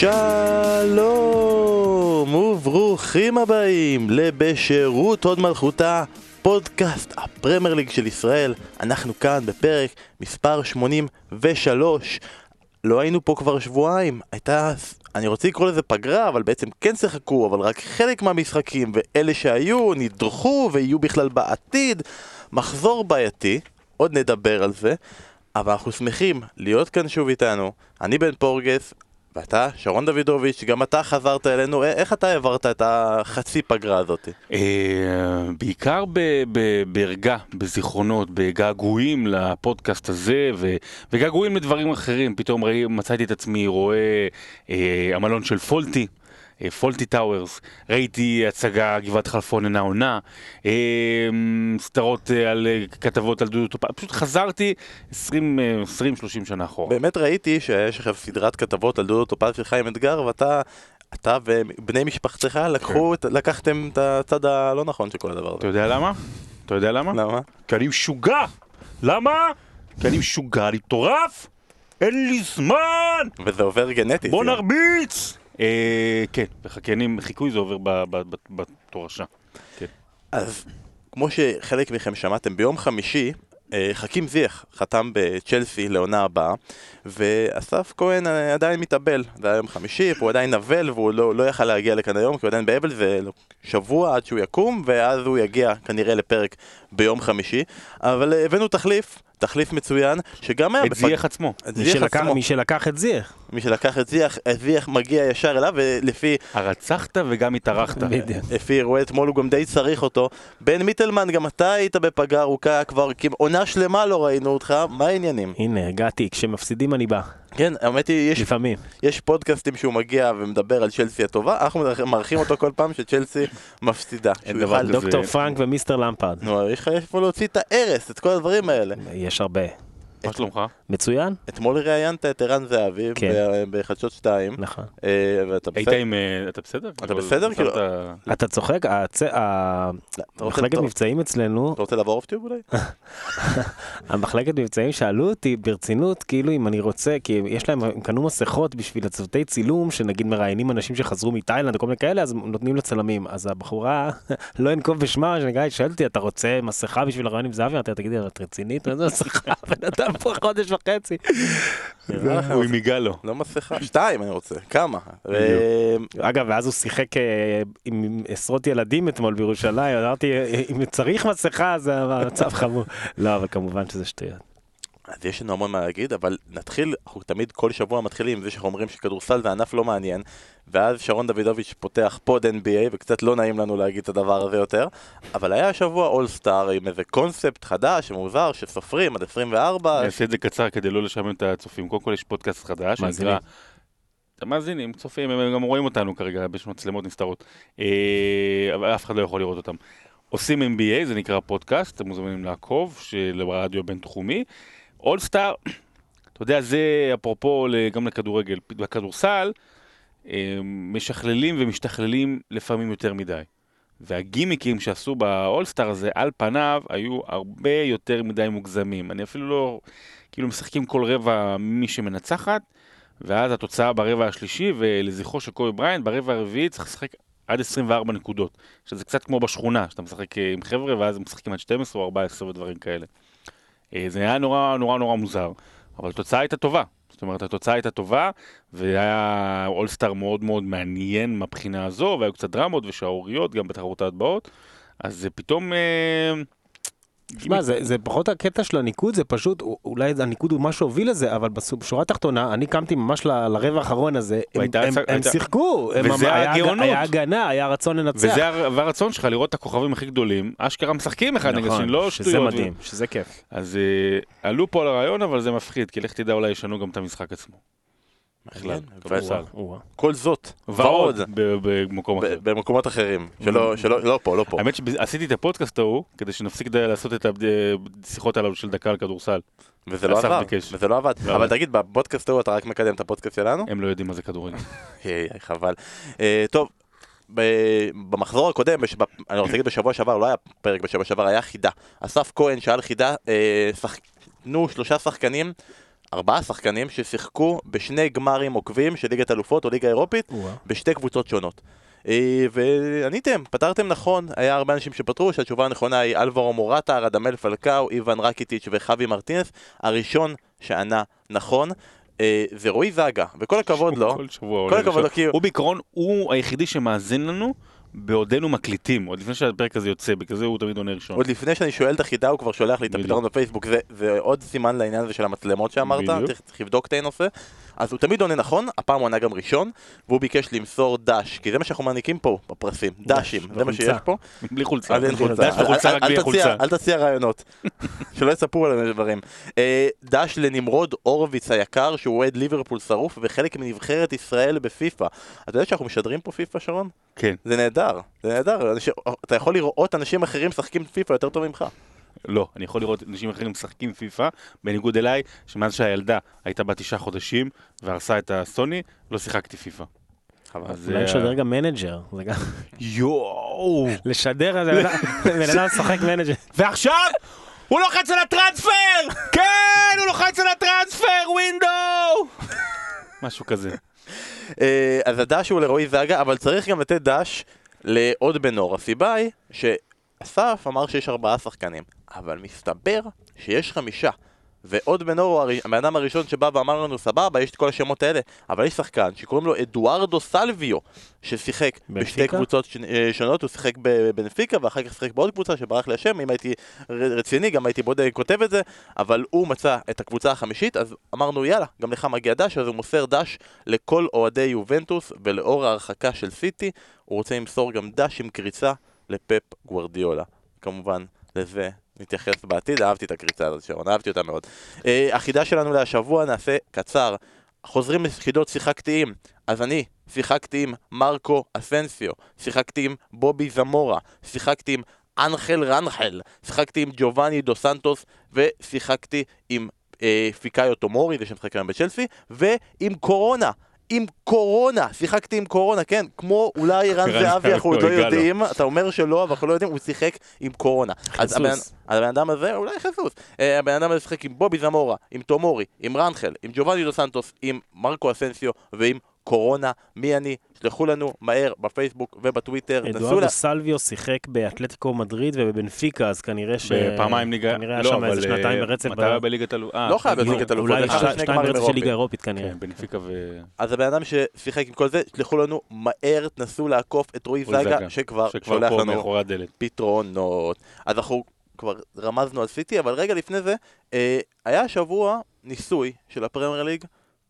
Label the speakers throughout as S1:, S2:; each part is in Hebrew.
S1: שלום וברוכים הבאים לבשירות הוד מלכותה, פודקאסט הפרמייר ליג של ישראל. אנחנו כאן בפרק מספר 83. לא היינו פה כבר שבועיים, הייתה, אני רוצה לקרוא לזה פגרה, אבל בעצם כן שיחקו, אבל רק חלק מהמשחקים, ואלה שהיו נדרכו ויהיו בכלל בעתיד. מחזור בעייתי, עוד נדבר על זה, אבל אנחנו שמחים להיות כאן שוב איתנו. אני בן פורגס, ואתה, שרון דוידוביץ', גם אתה חזרת אלינו, א- איך אתה העברת את החצי פגרה הזאת?
S2: אה, בעיקר בערגה, בזיכרונות, בגעגועים לפודקאסט הזה וגעגועים לדברים אחרים. פתאום מצאתי את עצמי רואה אה, המלון של פולטי. אה, פולטי טאוורס, ראיתי הצגה גבעת חלפון אינה עונה, אה, סדרות אה, על אה, כתבות על דודו טופז, פשוט חזרתי 20-30 שנה אחורה.
S1: באמת ראיתי שיש עכשיו סדרת כתבות על דודו טופז של חיים אתגר, ואתה... אתה ובני משפחתך לקחו, את- לקחתם את הצד הלא נכון של כל הדבר
S2: אתה
S1: הזה.
S2: יודע למה? אתה יודע למה?
S1: למה?
S2: כי אני משוגע! למה? כי אני משוגע, אני מטורף! אין לי זמן!
S1: וזה עובר גנטית.
S2: בוא נרביץ! אה, כן, בחקיינים, חיקוי זה עובר בתורשה. כן.
S1: אז כמו שחלק מכם שמעתם, ביום חמישי אה, חכים זיח חתם בצ'לסי לעונה הבאה ואסף כהן אה, עדיין מתאבל, זה היה יום חמישי, והוא עדיין נבל והוא לא, לא יכל להגיע לכאן היום כי הוא עדיין באבל, זה שבוע עד שהוא יקום ואז הוא יגיע כנראה לפרק ביום חמישי אבל הבאנו תחליף, תחליף מצוין שגם היה
S2: את זייח עצמו.
S1: את
S3: מי
S1: זיח
S3: שלקח-
S1: עצמו,
S3: מי שלקח את זיח.
S1: מי שלקח את זיח, את זיח מגיע ישר אליו ולפי
S2: הרצחת וגם התארחת.
S3: בדיוק.
S1: לפי אירועי אתמול הוא גם די צריך אותו. בן מיטלמן, גם אתה היית בפגרה ארוכה, כבר עונה שלמה לא ראינו אותך, מה העניינים?
S3: הנה, הגעתי, כשמפסידים אני בא,
S1: כן, האמת היא, יש,
S3: לפעמים.
S1: יש פודקאסטים שהוא מגיע ומדבר על צ'לסי הטובה, אנחנו מארחים אותו כל פעם שצ'לסי מפסידה.
S2: אין דבר כזה.
S3: דוקטור פרנק ומיסטר למפרד.
S1: נו, יש לך איפה להוציא את ההרס, את כל הדברים האלה.
S3: יש הרבה.
S2: מה שלומך?
S3: מצוין?
S1: אתמול ראיינת את ערן זהבי
S3: כן.
S1: בחדשות 2,
S3: נכון.
S1: ואתה
S2: היית
S1: בסדר?
S2: עם... אה, אתה בסדר?
S1: אתה בסדר? כאילו-
S3: אתה צוחק? הצ- ה-
S1: אתה רוצה-
S3: מחלקת
S1: אתה-
S3: מבצעים אצלנו,
S1: אתה רוצה לעבור אוף טיוב אולי?
S3: המחלקת מבצעים שאלו אותי ברצינות, כאילו אם אני רוצה, כי יש להם, הם קנו מסכות בשביל הצוותי צילום, שנגיד מראיינים אנשים שחזרו מתאילנד וכל מיני כאלה, אז נותנים לצלמים. אז הבחורה, לא אנקוב בשמה, שואלת אותי, אתה רוצה מסכה בשביל הרעיון עם זהבי? אמרתי לה, תגידי, את רצינית? מה זה מסכה? בן אדם פה חודש וחצי.
S1: לכם,
S2: הוא עם יגאלו.
S1: לא מסכה, שתיים אני רוצה, כמה? ו-
S3: אגב, ואז הוא שיחק אה, עם עשרות ילדים אתמול בירושלים, אמרתי, אה, אם צריך מסכה, אז המצב חמור. לא, אבל כמובן שזה שטויות.
S1: אז יש לנו המון מה להגיד, אבל נתחיל, אנחנו תמיד כל שבוע מתחילים עם זה שאנחנו אומרים שכדורסל זה ענף לא מעניין, ואז שרון דוידוביץ' פותח פוד NBA, וקצת לא נעים לנו להגיד את הדבר הזה יותר, אבל היה השבוע אולסטאר עם איזה קונספט חדש ומוזר, שסופרים עד 24,
S2: אני אעשה את זה קצר כדי לא לשעמם את הצופים. קודם כל יש פודקאסט חדש,
S3: מאזינים.
S2: שנקרא... את המאזינים, צופים, הם גם רואים אותנו כרגע, יש מצלמות נסתרות. אה, אבל אף אחד לא יכול לראות אותם. עושים NBA, זה נקרא פודקאסט, אתם מוזמנים לעקוב, של הרדיו הבינתחומי. אולסטאר, אתה יודע, זה אפרופו גם לכדורגל. בכדורסל, אה, משכללים ומשתכללים לפעמים יותר מדי. והגימיקים שעשו באולסטאר הזה, על פניו, היו הרבה יותר מדי מוגזמים. אני אפילו לא... כאילו משחקים כל רבע מי שמנצחת, ואז התוצאה ברבע השלישי, ולזכרו של קובי בריינט, ברבע הרביעי צריך לשחק עד 24 נקודות. שזה קצת כמו בשכונה, שאתה משחק אה, עם חבר'ה, ואז הם משחקים עד 12 או 14 ודברים כאלה. אה, זה היה נורא נורא נורא מוזר, אבל התוצאה הייתה טובה. זאת אומרת, התוצאה הייתה טובה, והיה אולסטאר מאוד מאוד מעניין מהבחינה הזו, והיו קצת דרמות ושערוריות גם בתחרות ההטבעות, אז זה פתאום... אה,
S3: שמע, זה, זה פחות הקטע של הניקוד, זה פשוט, אולי הניקוד הוא מה שהוביל לזה, אבל בשורה התחתונה, אני קמתי ממש ל- לרבע האחרון הזה, הם,
S2: והייתה
S3: הם,
S2: הצ-
S3: הם
S2: הייתה-
S3: שיחקו, הם,
S2: וזה
S3: היה,
S2: הגאונות.
S3: היה הגנה, היה רצון לנצח.
S2: וזה הר- והרצון שלך לראות את הכוכבים הכי גדולים, אשכרה משחקים אחד נגד השני, לא שטויות.
S3: שזה
S2: ו-
S3: מדהים, שזה כיף.
S2: אז אה, עלו פה על הרעיון, אבל זה מפחיד, כי לך תדע אולי ישנו גם את המשחק עצמו. בכלל, כדורסל.
S3: או-אה, או-אה.
S1: כל זאת,
S2: ועוד במקום אחר.
S1: במקומות אחרים, שלא, שלא, לא פה, לא פה.
S2: האמת שעשיתי את הפודקאסט ההוא, כדי שנפסיק לעשות את השיחות הללו של דקה על כדורסל.
S1: וזה לא
S2: ביקש.
S1: וזה לא עבד.
S2: לא
S1: אבל
S2: עבד.
S1: תגיד, בפודקאסט ההוא אתה רק מקדם את הפודקאסט שלנו?
S2: הם לא יודעים מה זה כדורגל.
S1: חבל. אה, טוב, במחזור הקודם, בש- ב- אני רוצה להגיד בשבוע שעבר, לא היה פרק בשבוע שעבר, היה חידה. אסף כהן שאל חידה, אה, שחקנו שלושה שחקנים ארבעה שחקנים ששיחקו בשני גמרים עוקבים של ליגת אלופות או ליגה אירופית
S3: או-אה.
S1: בשתי קבוצות שונות. אה, ועניתם, פתרתם נכון, היה הרבה אנשים שפתרו שהתשובה הנכונה היא אלברו מורטה, רדמל פלקאו, איוון רקיטיץ' וחווי מרטינס. הראשון שענה נכון אה, זה רועי זגה, וכל הכבוד לו.
S2: כל שבוע
S1: כל
S2: עולה
S1: הכבוד לו. כי-
S2: הוא בעיקרון, הוא היחידי שמאזין לנו בעודנו מקליטים, עוד לפני שהפרק הזה יוצא, בגלל זה הוא תמיד עונה ראשון.
S1: עוד לפני שאני שואל את החידה הוא כבר שולח לי את. הפתרון בפייסבוק, זה, זה עוד סימן לעניין הזה של המצלמות שאמרת, צריך לבדוק את הנושא. אז הוא תמיד עונה נכון, הפעם הוא ענה גם ראשון, והוא ביקש למסור דש, כי זה מה שאנחנו מעניקים פה בפרסים, דשים, זה מה. שיש פה.
S2: בלי חולצה.
S1: אז אין חולצה, אל- תציע- רעיונות, שלא יספרו עלינו דברים. אה, דש לנמרוד הורוביץ היקר, שהוא אוהד ליברפול שרוף וחלק מנבחרת ישראל בפיפא. אתה יודע שאנחנו משדרים פה פיפא, שרון?
S2: כן.
S1: זה נהדר, זה נהדר, אתה יכול לראות אנשים אחרים משחקים פיפא יותר טוב ממך.
S2: לא, אני יכול לראות אנשים אחרים משחקים פיפא, בניגוד אליי, שמאז שהילדה הייתה בת תשעה חודשים והרסה את הסוני, לא שיחקתי פיפא.
S3: אולי
S2: אה,
S3: לשדר גם מנג'ר. זה גם...
S2: יואו!
S3: לשדר, זה בן אדם משחק מנג'ר.
S2: ועכשיו הוא לוחץ על ה transfer! כן, הוא לוחץ על ה transfer, window! משהו כזה.
S1: אה, אז הדש הוא לרועי זגה, אבל צריך גם לתת דש לעודד בן אור. הסיבה היא שאסף אמר שיש ארבעה שחקנים, אבל מסתבר שיש חמישה. ועוד הרי- הבן אדם הראשון שבא ואמר לנו סבבה, יש את כל השמות האלה, אבל יש שחקן שקוראים לו אדוארדו סלוויו, ששיחק בשתי
S3: בנפיקה?
S1: קבוצות ש- אה, שונות, הוא שיחק בבנפיקה ואחר כך שיחק בעוד קבוצה שברח לי השם, אם הייתי רציני גם הייתי בודק כותב את זה, אבל הוא מצא את הקבוצה החמישית, אז אמרנו יאללה, גם לך מגיע דש, אז הוא מוסר דש לכל אוהדי יובנטוס, ולאור ההרחקה של סיטי, הוא רוצה למסור גם דש עם קריצה לפפ גוורדיולה. כמובן, לזה נתייחס בעתיד, אהבתי את הקריצה הזאת שרון, אהבתי אותה מאוד. אה, החידה שלנו להשבוע נעשה קצר. חוזרים לחידות שיחקתי עם, אז אני שיחקתי עם מרקו אסנסיו, שיחקתי עם בובי זמורה, שיחקתי עם אנחל רנחל, שיחקתי עם ג'ובאני דו סנטוס, ושיחקתי עם אה, פיקאיו טומורי, זה שמשחק היום בצ'לסי, ועם קורונה. עם קורונה, שיחקתי עם קורונה, כן, כמו אולי ערן זהבי, אנחנו עוד לא
S2: לו.
S1: יודעים, אתה אומר שלא, אבל אנחנו לא יודעים, הוא שיחק עם קורונה. אז הבן- אדם הזה, אולי חסוס, אה, הבן אדם הזה שיחק עם בובי זמורה, עם טומורי, עם רנחל, עם ג'ובאני דו סנטוס, עם מרקו אסנסיו ועם קורונה. מי אני? שלחו לנו מהר בפייסבוק ובטוויטר.
S3: אדוארדו
S1: לה-
S3: סלוויו שיחק באתלטיקו מדריד ובבנפיקה, אז כנראה ש...
S2: בפעמיים ליגה,
S3: כנראה היה
S2: לא,
S3: שם איזה שנתיים
S2: אה,
S3: ברצף.
S2: מתי היה בליגת אלו? אה,
S1: לא חייב להיות
S2: לא,
S1: ליגת אלופות,
S3: אולי שתיים ברצף של. ליגה אירופית כנראה.
S2: כן, בנפיקה ו...
S1: אז הבן אדם ששיחק עם כל זה, שלחו לנו מהר, תנסו לעקוף את רועי זגה, שכבר שולח לנו. פתרונות. אז אנחנו כבר רמזנו על סיטי, אבל רגע לפני זה, אה, היה השבוע ניסוי של הפרמייר ליג,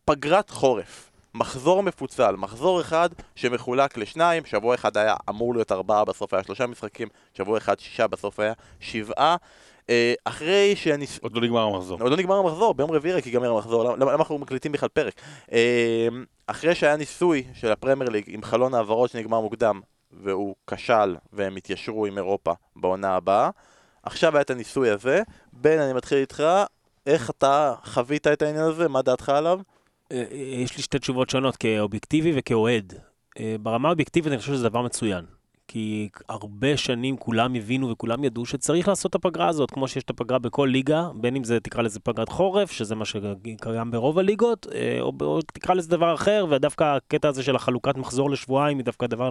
S1: פגרת חורף. מחזור מפוצל, מחזור אחד שמחולק לשניים, שבוע אחד היה אמור להיות ארבעה, בסוף היה שלושה משחקים, שבוע אחד שישה, בסוף היה שבעה. אה, אחרי שהניס...
S2: עוד לא נגמר המחזור.
S1: עוד לא נגמר המחזור, ביום רביעי רק ייגמר המחזור, למה, למה אנחנו מקליטים בכלל פרק? אה, אחרי שהיה ניסוי של הפרמייר ליג עם חלון העברות שנגמר מוקדם, והוא כשל והם התיישרו עם אירופה בעונה הבאה, עכשיו היה את הניסוי הזה. בן, אני מתחיל איתך, איך אתה חווית את העניין הזה? מה דעתך עליו?
S3: אה, יש לי שתי תשובות שונות, כאובייקטיבי וכאוהד. אה, ברמה האובייקטיבית אני חושב שזה דבר מצוין. כי הרבה שנים כולם הבינו וכולם ידעו שצריך לעשות את הפגרה הזאת, כמו שיש את הפגרה בכל ליגה, בין אם זה תקרא לזה פגרת חורף, שזה מה שקיים ברוב הליגות, אה, או, או תקרא לזה דבר אחר, ודווקא הקטע הזה של החלוקת מחזור לשבועיים היא דווקא דבר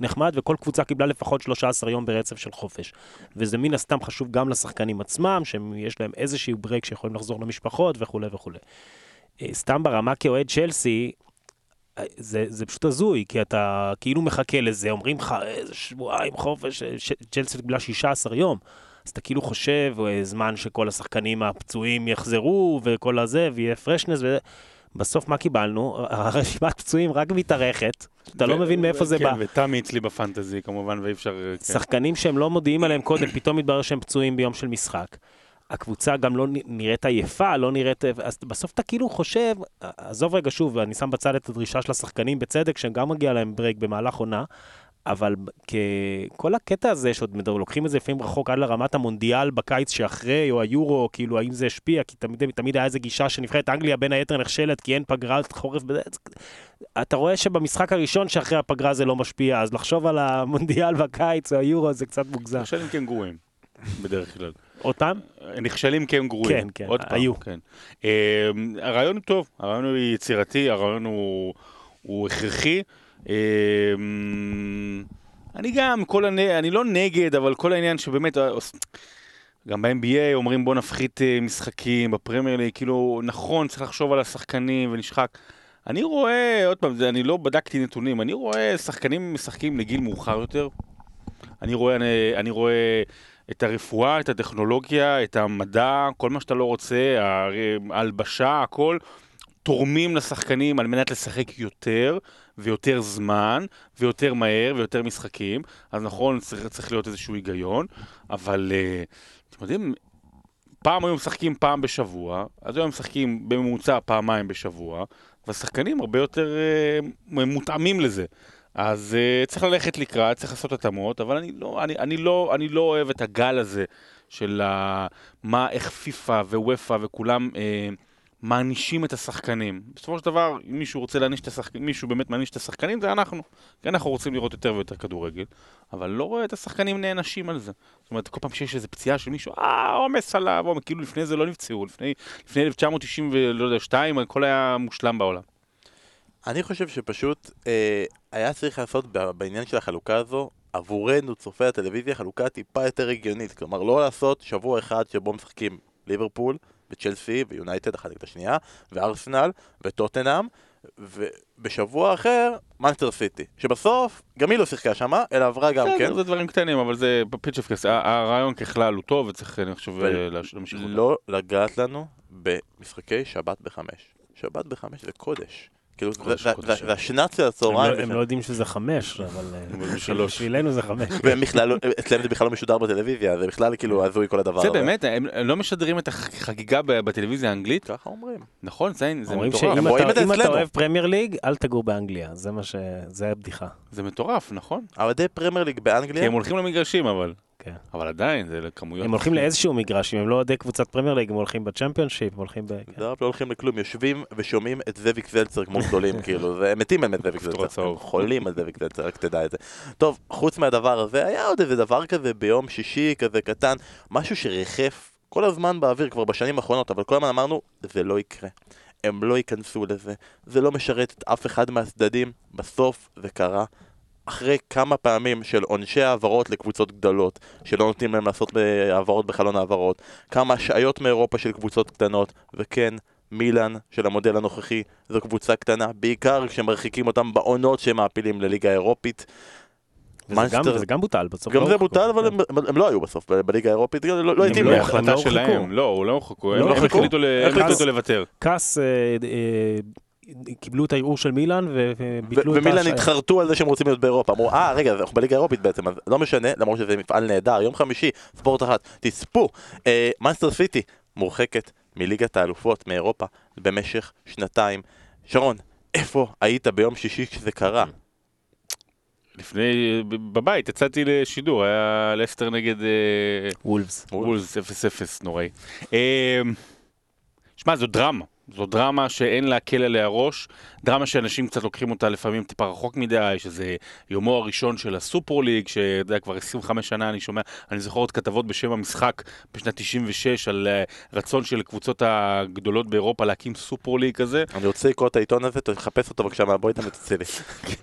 S3: נחמד, וכל קבוצה קיבלה לפחות 13 יום ברצף של חופש. וזה מן הסתם חשוב גם לשחקנים עצמם, שיש להם איזשהו ברייק שיכולים לחזור למשפחות וכולי וכולי. אה, סתם ברמה כאוהד צ'לסי, אה, זה, זה פשוט הזוי, כי אתה כאילו מחכה לזה, אומרים לך איזה שבועיים חופש, אה, צ'לסי קיבלה 16 יום. אז אתה כאילו חושב, זמן שכל השחקנים הפצועים יחזרו, וכל הזה, ויהיה פרשנס, ובסוף מה קיבלנו? הרשימת פצועים רק מתארכת, אתה לא
S2: ו-
S3: מבין מאיפה זה
S2: כן,
S3: בא.
S2: ותמי אצלי בפנטזי כמובן, ואי אפשר... כן.
S3: שחקנים שהם לא מודיעים עליהם קודם, פתאום מתברר שהם פצועים ביום של משחק. הקבוצה גם לא נראית עייפה, לא נראית... אז בסוף אתה כאילו חושב, עזוב רגע שוב, אני שם בצד את הדרישה של השחקנים בצדק, שגם מגיע להם ברייק במהלך עונה, אבל כל הקטע הזה, שעוד מדבר, לוקחים את זה לפעמים רחוק עד לרמת המונדיאל בקיץ שאחרי, או היורו, כאילו, האם זה השפיע, כי תמיד, תמיד היה איזה גישה שנבחרת אנגליה בין היתר נכשלת, כי אין פגרת חורף. אתה רואה שבמשחק הראשון שאחרי הפגרה זה לא משפיע, אז לחשוב על המונדיאל בקיץ או היורו זה קצת מוגזם.
S2: נכשלים כן גרועים, בדרך כלל.
S3: אותם?
S2: נכשלים כי הם גרועים.
S3: כן, כן,
S2: עוד פעם,
S3: היו.
S2: כן. אה, הרעיון הוא טוב, הרעיון הוא יצירתי, הרעיון הוא, הוא הכרחי. אה, אני גם, כל הנ... אני לא נגד, אבל כל העניין שבאמת, אה, גם ב-NBA אומרים בוא נפחית אה, משחקים, בפרמייר ליג, כאילו, נכון, צריך לחשוב על השחקנים ונשחק. אני רואה, עוד פעם, אני לא בדקתי נתונים, אני רואה שחקנים משחקים לגיל מאוחר יותר. אני רואה, אני, אני רואה את הרפואה, את הטכנולוגיה, את המדע, כל מה שאתה לא רוצה, ההלבשה, הכל, תורמים לשחקנים על מנת לשחק יותר ויותר זמן ויותר מהר ויותר משחקים. אז נכון, צריך, צריך להיות איזשהו היגיון, אבל uh, אתם יודעים, פעם היו משחקים פעם בשבוע, אז היום משחקים בממוצע פעמיים בשבוע, והשחקנים הרבה יותר uh, מותאמים לזה. אז uh, צריך ללכת לקראת, צריך לעשות התאמות, אבל אני לא, אני, אני, לא, אני לא אוהב את הגל הזה של ה, מה, איך פיפא וופא וכולם uh, מענישים את השחקנים. בסופו של דבר, אם מישהו רוצה להעניש את השחקנים, מישהו באמת מעניש את השחקנים, זה אנחנו. כי אנחנו רוצים לראות יותר ויותר כדורגל, אבל לא רואה את השחקנים נענשים על זה. זאת אומרת, כל פעם שיש איזו פציעה של מישהו, אה, עומס עליו, כאילו לפני זה לא נפצעו, לפני, לפני 1992 הכל היה מושלם בעולם.
S1: אני חושב שפשוט אה, היה צריך לעשות בעניין של החלוקה הזו, עבורנו, צופי הטלוויזיה, חלוקה טיפה יותר הגיונית. כלומר, לא לעשות שבוע אחד שבו משחקים ליברפול, וצ'לסי, ויונייטד אחת נגד השנייה, וארסנל, וטוטנאם, ובשבוע אחר, מנצ'סטר סיטי. שבסוף, גם היא לא שיחקה שמה, אלא עברה גם כן.
S2: זה דברים קטנים, אבל זה פיצ'יפקעס. הרעיון ככלל הוא טוב, וצריך, אני חושב,
S1: ו-
S2: להמשיך אותו.
S1: לא לגעת לנו במשחקי שבת בחמש. שבת בחמש זה קודש. כאילו, זה-
S2: קודש,
S1: זה-
S2: קודש.
S1: זה- זה השנץ של
S3: הם
S1: הצהריים.
S3: לא- הם לא יודעים שזה חמש, אבל אה,
S2: אבל.
S3: בשבילנו זה חמש.
S1: והם בכלל, לא- אצלם זה בכלל לא משודר בטלוויזיה, זה בכלל כאילו הזוי כל הדבר הזה.
S2: זה באמת, הם לא משדרים את החגיגה ב- בטלוויזיה האנגלית,
S1: ככה אומרים.
S2: נכון? זה זה
S3: אומרים
S2: מטורף.
S3: שאם אתה
S1: זה
S3: אם אתה
S1: אצלנו.
S3: אוהב פרמייר ליג, אל תגור באנגליה, זה מה ש... זה הבדיחה.
S2: זה מטורף, נכון?
S1: אוהדי פרמייר ליג
S2: כי
S1: באנגליה,
S2: הם הולכים למגרשים, אבל...
S3: כן.
S2: אבל עדיין, זה לכמויות...
S3: הם הולכים לאיזשהו מגרש, אם הם לא אוהדי קבוצת פרמייר ליג, הם הולכים בצ'מפיונשיפ, הם הולכים ב... כן.
S1: לא לא הולכים לכלום, יושבים ושומעים את זאביק זלצר כמו גדולים, כאילו, זה מתים את זאביק זלצר. הם חולים על זאביק זלצר, רק תדע את זה. טוב, חוץ מהדבר הזה, היה עוד איזה דבר כזה ביום שישי, כזה קטן, משהו שריחף כל הזמן באוויר כבר בשנים האחרונות, אבל כל הזמן אמרנו, זה לא יקרה. הם לא ייכנסו לזה, זה לא משרת את אף אחד מהצדדים, בסוף זה קרה. אחרי כמה פעמים של עונשי העברות לקבוצות גדולות, שלא נותנים להם לעשות אה, העברות בחלון העברות, כמה השעיות מאירופה של קבוצות קטנות, וכן, מילאן של המודל הנוכחי זו קבוצה קטנה, בעיקר כשמרחיקים אותם בעונות שהם מעפילים לליגה האירופית.
S3: וזה גם-
S1: מנסטר-
S3: וזה גם בוטל בסוף.
S1: גם
S3: לא
S1: זה. בוטל, אבל
S3: כן.
S1: הם, הם לא היו בסוף בליגה האירופית, לא, לא
S3: הם
S1: התאים
S3: לא
S1: להם.
S3: יכלו-
S2: החלטה. שלהם, לא, הוא לא הורחקו, הם
S3: לא
S2: הם
S1: הורחקו.
S2: החליטו הם
S1: החליטו.
S2: החליטו לוותר.
S3: קאס אה, אה, קיבלו את הערעור של מילאן ו- וביטלו את
S1: ומילאן
S3: ההשעיה.
S1: התחרטו על זה שהם רוצים להיות באירופה, אמרו, אה, רגע, אנחנו בליגה האירופית בעצם, אז לא משנה, למרות שזה מפעל נהדר, יום חמישי, ספורט אחת, תצפו, אה, מאנסטר סיטי מורחקת מליגת האלופות מאירופה במשך שנתיים. שרון, איפה היית ביום שישי כשזה קרה?
S2: לפני, בבית, יצאתי לשידור, היה לסטר נגד אה,
S3: וולפס.
S2: וולס 0-0 נוראי. אה, שמע, זו דרמה. זו דרמה שאין להקל עליה ראש, דרמה שאנשים קצת לוקחים אותה לפעמים טיפה רחוק מדי, שזה יומו הראשון של הסופר ליג, שאתה יודע, כבר 25 שנה אני שומע, אני זוכר עוד כתבות בשם המשחק בשנת 96 על אה, רצון של קבוצות הגדולות באירופה להקים סופר ליג כזה.
S1: אני רוצה לקרוא את העיתון הזה, תחפש אותו בבקשה מהבויטה ותצא לי.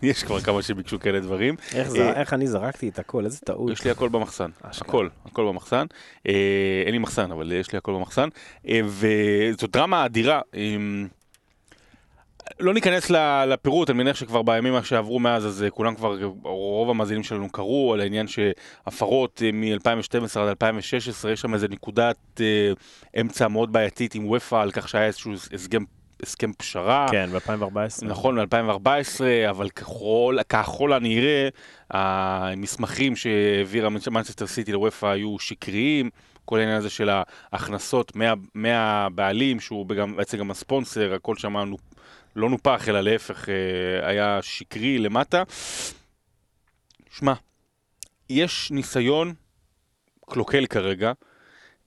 S2: יש כבר כמה שביקשו כאלה דברים.
S3: איך
S1: אה,
S3: זה- איך אני זרקתי את הכל, איזה טעות.
S2: יש לי הכל במחסן. הכל, הכל במחסן. אה, אין לי מחסן, אבל יש לי הכל במחסן. וזו דרמה אדירה. אה, לא ניכנס לפירוט, אני מניח שכבר בימים שעברו מאז, אז אה, כולם כבר, רוב המאזינים שלנו קראו על העניין שהפרות מ-2012 עד 2016, יש שם איזה נקודת אה, אמצע מאוד בעייתית עם וופא על כך שהיה איזשהו הסכם, הסכם פשרה.
S3: כן, ב-2014.
S2: נכון, ב-2014, אבל ככל, ככל הנראה, המסמכים שהעבירה מנצ'סטר סיטי לוופא היו שקריים. כל העניין הזה של ההכנסות מה, מהבעלים, שהוא גם, בעצם גם הספונסר, הכל שם נו- לא נופח, אלא להפך, אה, היה שקרי למטה. שמע, יש ניסיון קלוקל כרגע,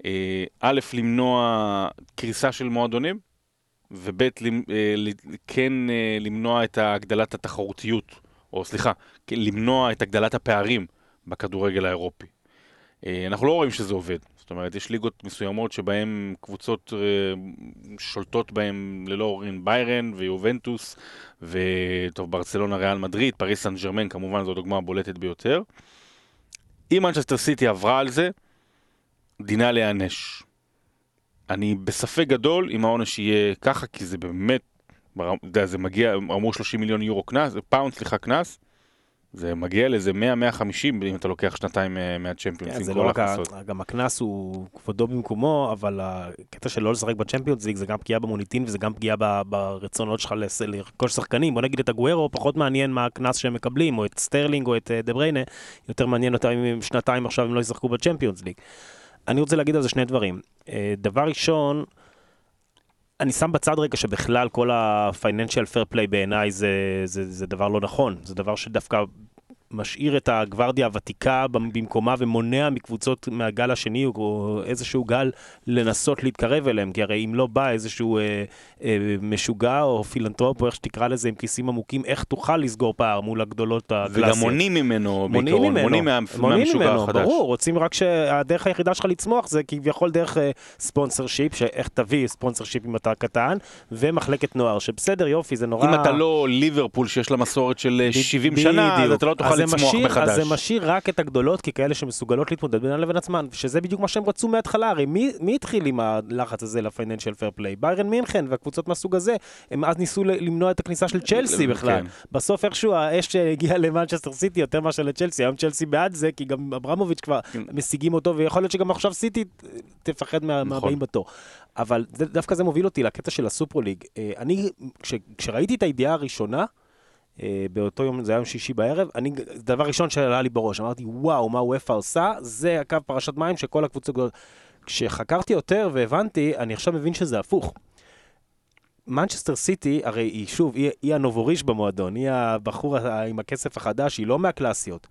S2: אה, א', למנוע קריסה של מועדונים, וב' אה, כן למנוע את הגדלת התחרותיות, או סליחה, כן, למנוע את הגדלת הפערים בכדורגל האירופי. אנחנו לא רואים שזה עובד. זאת אומרת, יש ליגות מסוימות שבהן קבוצות אה, שולטות בהן ללא עוררין, ביירן ויובנטוס, וטוב, ברצלונה, ריאל מדריד, פריס סן ג'רמן, כמובן זו הדוגמה הבולטת ביותר. אם מנצ'סטר סיטי עברה על זה, דינה להיענש. אני בספק גדול אם העונש יהיה ככה, כי זה באמת, אתה יודע, זה מגיע, אמרו 30 מיליון יורו קנס, פאונד, סליחה, קנס. זה מגיע לאיזה 100-150 אם אתה לוקח שנתיים אה, מהצ'מפיונס
S3: כן, זה לא רק. גם הקנס הוא כבודו במקומו, אבל הקטע של לא לשחק בצ'מפיונס ליג זה גם פגיעה במוניטין וזה גם פגיעה ברצונות שלך לרכוש שחקנים. בוא נגיד את אגוארו, פחות מעניין מה הקנס שהם מקבלים, או את סטרלינג או את אה, דה בריינה, יותר מעניין אותם אם שנתיים עכשיו הם לא ישחקו בצ'מפיונס ליג. אני רוצה להגיד על זה שני דברים. אה, דבר ראשון, אני שם בצד רגע שבכלל כל ה-financial fair play בעיניי זה, זה, זה דבר לא נכון, זה דבר שדווקא משאיר את הגוורדיה הוותיקה במקומה ומונע מקבוצות מהגל השני או איזשהו גל לנסות להתקרב אליהם, כי הרי אם לא בא איזשהו אה, אה, משוגע או פילנטרופ או איך שתקרא לזה עם כיסים עמוקים, איך תוכל לסגור פער מול הגדולות הקלאסיות?
S2: וגם מונים ממנו
S3: מונעים
S2: בעיקרון,
S3: ממנו,
S2: מונים מה-
S3: מונעים
S2: מהמשוגע
S3: ממנו,
S2: החדש.
S3: ברור, רוצים רק שהדרך היחידה שלך לצמוח זה כביכול דרך sponsorship, שאיך תביא sponsorship אם אתה קטן, ומחלקת נוער, שבסדר יופי זה נורא...
S2: אם אתה לא ליברפול שיש לה מסורת של אה,
S3: ב-
S2: 70 שנה, אז. אתה לא תוכל
S3: זה
S2: לצמוח
S3: משאיר-
S2: מחדש.
S3: אז זה משאיר רק את הגדולות ככאלה שמסוגלות להתמודד בינן לבין עצמן, שזה בדיוק מה שהם רצו מההתחלה, הרי מי, מי התחיל עם הלחץ הזה ל financial fair play? ביירן מינכן והקבוצות מהסוג הזה, הם אז ניסו למנוע את הכניסה של צ'לסי בכלל.
S2: כן.
S3: בסוף איכשהו האש הגיעה למנצ'סטר סיטי יותר מאשר לצ'לסי, היום צ'לסי בעד זה, כי גם אברמוביץ' כבר
S2: כן.
S3: משיגים אותו, ויכול להיות שגם עכשיו סיטי תפחד מה- מהבאים בתור. אבל דווקא זה מוביל אותי לקטע של הסופרו ליג. אה, אני, כש- כשראיתי את הידיעה הראשונה, באותו יום, זה היה יום שישי בערב, אני, דבר ראשון שעלה לי בראש, אמרתי, וואו, מה וופא עושה? זה הקו פרשת מים שכל הקבוצות גדולות. כשחקרתי יותר והבנתי, אני עכשיו מבין שזה הפוך. מנצ'סטר סיטי, הרי היא שוב, היא, היא הנובוריש במועדון, היא הבחור עם הכסף החדש, היא לא מהקלאסיות.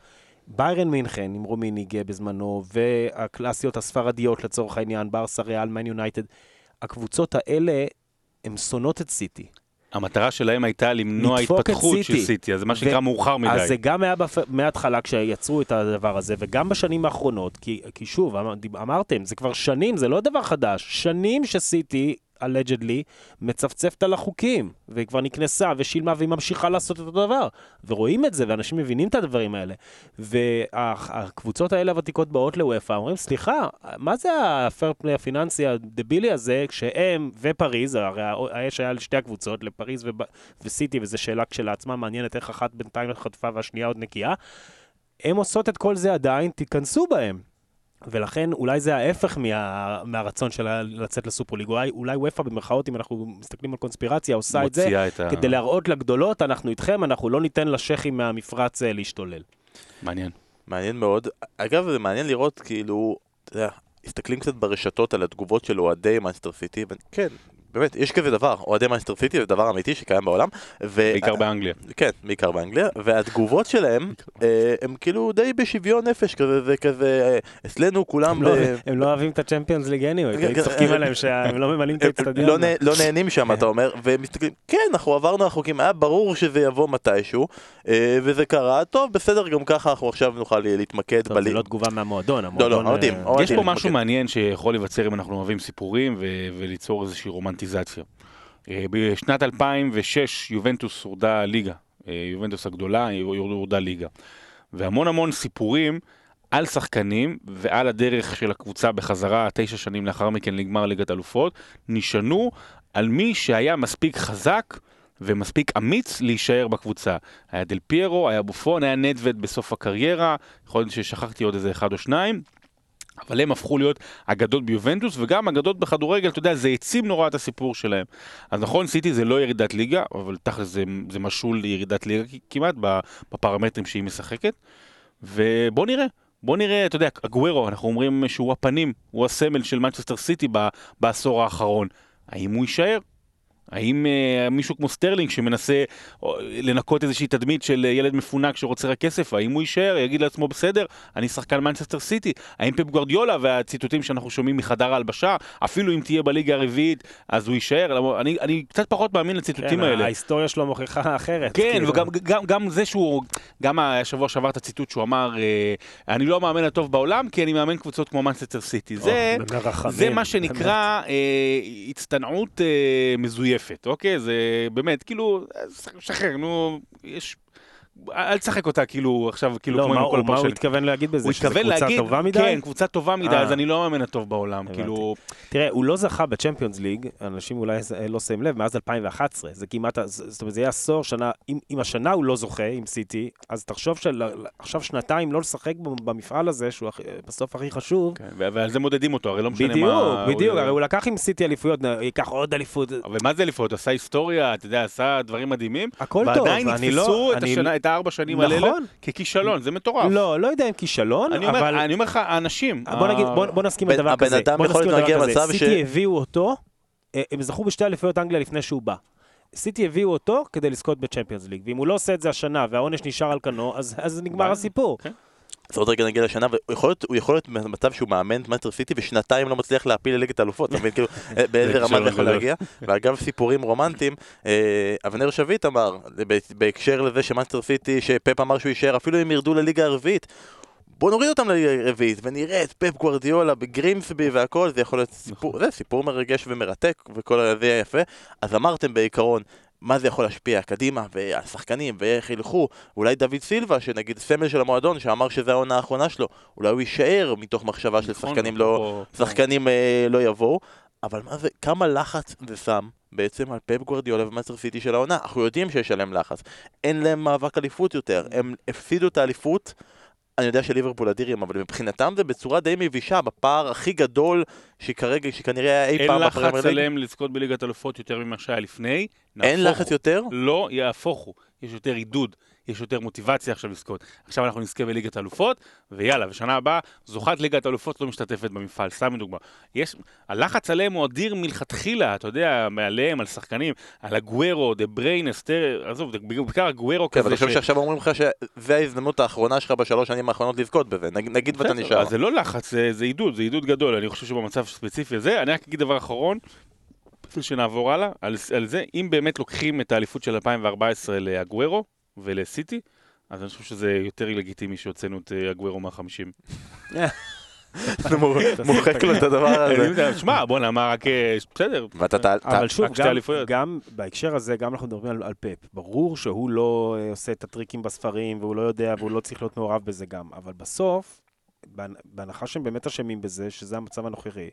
S3: ביירן מינכן עם רומיניגה בזמנו, והקלאסיות הספרדיות לצורך העניין, ברסה, ריאל, מן יונייטד, הקבוצות האלה, הן שונאות את סיטי.
S2: המטרה שלהם הייתה למנוע התפתחות של
S3: סיטי.
S2: אז זה מה
S3: ו-
S2: שנקרא מאוחר מדי.
S3: אז זה גם היה בפ... מההתחלה כשיצרו את הדבר הזה, וגם בשנים האחרונות, כי, כי שוב, אמר, אמרתם, זה כבר שנים, זה לא דבר חדש, שנים שסיטי, allegedly, מצפצפת על החוקים, והיא כבר נקנסה ושילמה, והיא ממשיכה לעשות את אותו דבר. ורואים את זה, ואנשים מבינים את הדברים האלה. והקבוצות האלה הוותיקות באות לוופא, אומרים, סליחה, מה זה הפייר פליי הפיננסי הדבילי הזה, כשהם ופריז, הרי האש היה לשתי הקבוצות, לפריז וב... וסיטי, וזו שאלה כשלעצמה מעניינת איך אחת בינתיים חטפה והשנייה עוד נקייה. הן עושות את כל זה עדיין, תיכנסו בהם. ולכן אולי זה ההפך מה, מהרצון שלה לצאת לסופרליג. אולי, אולי וופא במרכאות, אם אנחנו מסתכלים על קונספירציה, עושה את זה
S2: את ה...
S3: כדי להראות לגדולות, אנחנו איתכם, אנחנו לא ניתן לשייחים מהמפרץ אה, להשתולל.
S2: מעניין.
S1: מעניין מאוד. אגב, זה מעניין לראות, כאילו, אתה יודע, מסתכלים קצת ברשתות על התגובות של אוהדי מנסטר סיטי, וכן, באמת, יש כזה דבר, אוהדי מנסטר סיטי זה דבר אמיתי שקיים בעולם. ו...
S2: בעיקר באנגליה.
S1: כן, בעיקר באנגליה, והתגובות שלהם, אה, הם כאילו די בשוויון נפש כזה, זה כזה, אה, אצלנו כולם...
S3: הם לא- לא אוהבים את הצ'מפיונס ליג anyway,
S1: כן,
S3: כי צוחקים עליהם שהם לא ממלאים את האצטדיון.
S1: לא, לא נהנים שם, אתה אומר, ומסתכלים, כן, אנחנו עברנו על החוקים, היה ברור שזה יבוא מתישהו, אה, וזה קרה, טוב, בסדר, גם ככה אנחנו עכשיו נוכל להתמקד
S3: טוב, זה לא תגובה מהמועדון,
S1: לא,
S3: המועדון...
S1: אוהדים,
S3: אה,
S1: אוהדים.
S2: יש פה. משהו מעניין שיכול להיווצר אם אנחנו אוהבים סיפורים וליצור איזושהי רומנטיזציה. אה, בשנת 2006 יובנטוס הורדה ליגה, אה, יובנטוס הגדולה היא הורדה ליגה. והמון המון סיפורים על שחקנים ועל הדרך של הקבוצה בחזרה תשע שנים לאחר מכן לגמר ליגת אלופות, נשענו על מי שהיה מספיק חזק ומספיק אמיץ להישאר בקבוצה. היה דל פיירו, היה בופון, היה נדווד בסוף הקריירה, יכול להיות ששכחתי עוד איזה אחד או שניים. אבל הם הפכו להיות אגדות ביובנטוס וגם אגדות בכדורגל, אתה יודע, זה העצים נורא את הסיפור שלהם. אז נכון, סיטי זה לא ירידת ליגה, אבל תכל'ס זה, זה משול לירידת ליגה כמעט בפרמטרים שהיא משחקת. ובוא נראה, בוא נראה, אתה יודע, אגוורו, אנחנו אומרים שהוא הפנים, הוא הסמל של מנצ'סטר סיטי בעשור האחרון. האם הוא יישאר? האם אה, מישהו כמו סטרלינג שמנסה או, לנקות איזושהי תדמית של אה, ילד מפונק שרוצה רק כסף, האם הוא יישאר, יגיד לעצמו בסדר, אני שחקן מנצ'סטר סיטי, האם פפ גוורדיולה והציטוטים שאנחנו שומעים מחדר ההלבשה, אפילו אם תהיה בליגה הרביעית, אז הוא יישאר, אני, אני קצת פחות מאמין לציטוטים
S3: כן,
S2: האלה.
S3: ההיסטוריה שלו מוכיחה אחרת.
S2: כן,
S3: כאילו.
S2: וגם גם, גם זה שהוא, גם השבוע שעבר את הציטוט שהוא אמר, אה, אני לא המאמן הטוב בעולם, כי אני מאמן קבוצות כמו מנצ'סטר סיטי. זה,
S3: או, במרחמים,
S2: זה מה. שנקרא אה, הצטנעות אה, מזויפת, אוקיי? זה באמת, כאילו, אה, שחרר, נו, יש... אל תשחק אותה כאילו עכשיו כאילו
S3: לא,
S2: כמו
S3: מה
S2: עם כל
S3: מה הוא
S2: הפרשנים.
S3: התכוון להגיד בזה? שזה קבוצה
S2: להגיד,
S3: טובה מדי?
S2: כן, קבוצה טובה מדי,
S3: אה.
S2: אז אני לא המאמן הטוב בעולם,
S3: הבנתי.
S2: כאילו,
S3: תראה, הוא לא זכה בצ'מפיונס ליג, אנשים אולי לא שמים לב, מאז 2011. זה כמעט, זאת אומרת, זה יהיה עשור, שנה, אם, אם השנה הוא לא זוכה עם סיטי, אז תחשוב שעכשיו שנתיים לא לשחק במפעל הזה, שהוא בסוף הכי חשוב.
S2: כן, ועל זה מודדים אותו, הרי לא משנה
S3: בדיוק,
S2: מה...
S3: בדיוק,
S2: הוא-
S3: הרי הוא לקח עם סיטי אליפויות, ייקח עוד אליפות.
S2: אבל מה זה אליפות? עשה היסטוריה, אתה יודע, עשה דברים מדהימים.
S3: הכל טוב,
S2: ועדיין
S3: אני
S2: יתפסו
S3: לא-
S2: את, השנה, את הארבע שנים האלה
S3: נכון.
S2: ככישלון, זה מטורף.
S3: לא, לא יודע אם כישלון,
S2: אני אומר,
S3: אבל...
S2: אני אומר לך, האנשים.
S3: בוא נגיד, בוא, בוא נסכים על
S1: הבן-
S3: דבר
S1: הבן
S3: כזה.
S1: אדם יכול
S3: כזה.
S1: למצב ש-
S3: סיטי הביאו אותו, אה, הם זכו בשתי אליפויות אנגליה לפני שהוא בא. סיטי הביאו אותו כדי לזכות בצ'מפיונס ליג, ואם הוא לא עושה את זה השנה והעונש נשאר על כנו, אז, אז נגמר. הסיפור.
S2: כן.
S1: אז עוד רגע נגיע לשנה, והוא יכול להיות- במצב שהוא מאמן את מנצ'סטר סיטי ושנתיים לא מצליח להעפיל לליגת האלופות, אתה מבין כאילו אה, באיזה רמה זה יכול. להגיע. ואגב סיפורים רומנטיים, אה, אבנר שביט אמר, בהקשר לזה שמנצ'סטר סיטי, שפפ אמר שהוא יישאר אפילו אם ירדו לליגה הרביעית. בוא נוריד אותם לליגה הרביעית ונראה את פפ גוורדיולה בגרימסבי והכל, זה יכול להיות סיפור, זה סיפור מרגש ומרתק וכל זה יפה. אז אמרתם בעיקרון, מה זה יכול להשפיע קדימה, והשחקנים, ואיך ילכו, אולי דוד סילבה, שנגיד סמל של המועדון, שאמר שזו העונה האחרונה שלו, אולי הוא יישאר מתוך מחשבה של
S2: נכון,
S1: שחקנים
S2: אפרופו-
S1: לא, שחקנים אה, לא יבואו, אבל מה זה, כמה לחץ זה שם בעצם על פפ גוורדיולה ומנצ'סטר סיטי של העונה? אנחנו יודעים שיש עליהם לחץ, אין להם מאבק אליפות יותר, הם הפסידו את האליפות. אני יודע שליברפול אדירים, אבל מבחינתם זה בצורה די מבישה, בפער הכי גדול שכרגע, שכנראה היה אי
S2: אין
S1: פעם
S2: לחץ
S1: בפרמייר ליג.
S2: עליהם לזכות בליגת אלופות יותר ממה שהיה לפני.
S1: אין לחץ. יותר?
S2: לא, יהפוך הוא. יש יותר עידוד, יש יותר מוטיבציה עכשיו לזכות. עכשיו אנחנו נזכה בליגת אלופות, ויאללה, ושנה הבאה זוכת ליגת אלופות לא משתתפת במפעל, סתם לדוגמה. יש, הלחץ עליהם הוא אדיר מלכתחילה, אתה יודע, מעליהם, על שחקנים, על הגוורו, דה בריין, אסטר, עזוב, בעיקר הגוורו
S1: כן,
S2: כזה.
S1: אבל אני חושב
S2: ש-
S1: שעכשיו אומרים לך שזו ההזדמנות האחרונה שלך בשלוש שנים האחרונות לזכות בזה, נג- נגיד ואתה נשאר.
S2: אז זה לא לחץ, זה, זה עידוד, זה עידוד גדול. אני חושב שבמצב הספציפי הזה, אני רק אגיד דבר אחרון, לפני שנעבור הלאה, על, על זה, אם באמת לוקחים את האליפות של 2014 לאגוורו ולסיטי, אז אני חושב שזה יותר לגיטימי שהוצאנו את אה, אגוורו מהחמישים.
S1: מוחק לו את הדבר הזה.
S2: שמע, בוא'נה, מה רק... אה, בסדר.
S3: אבל שוב, גם, בהקשר הזה, גם אנחנו מדברים על, על פפ. ברור שהוא לא אה, עושה את הטריקים בספרים, והוא לא יודע, והוא לא צריך להיות מעורב בזה גם. אבל בסוף, בהנ- בהנחה שהם באמת אשמים בזה, שזה המצב הנוכחי,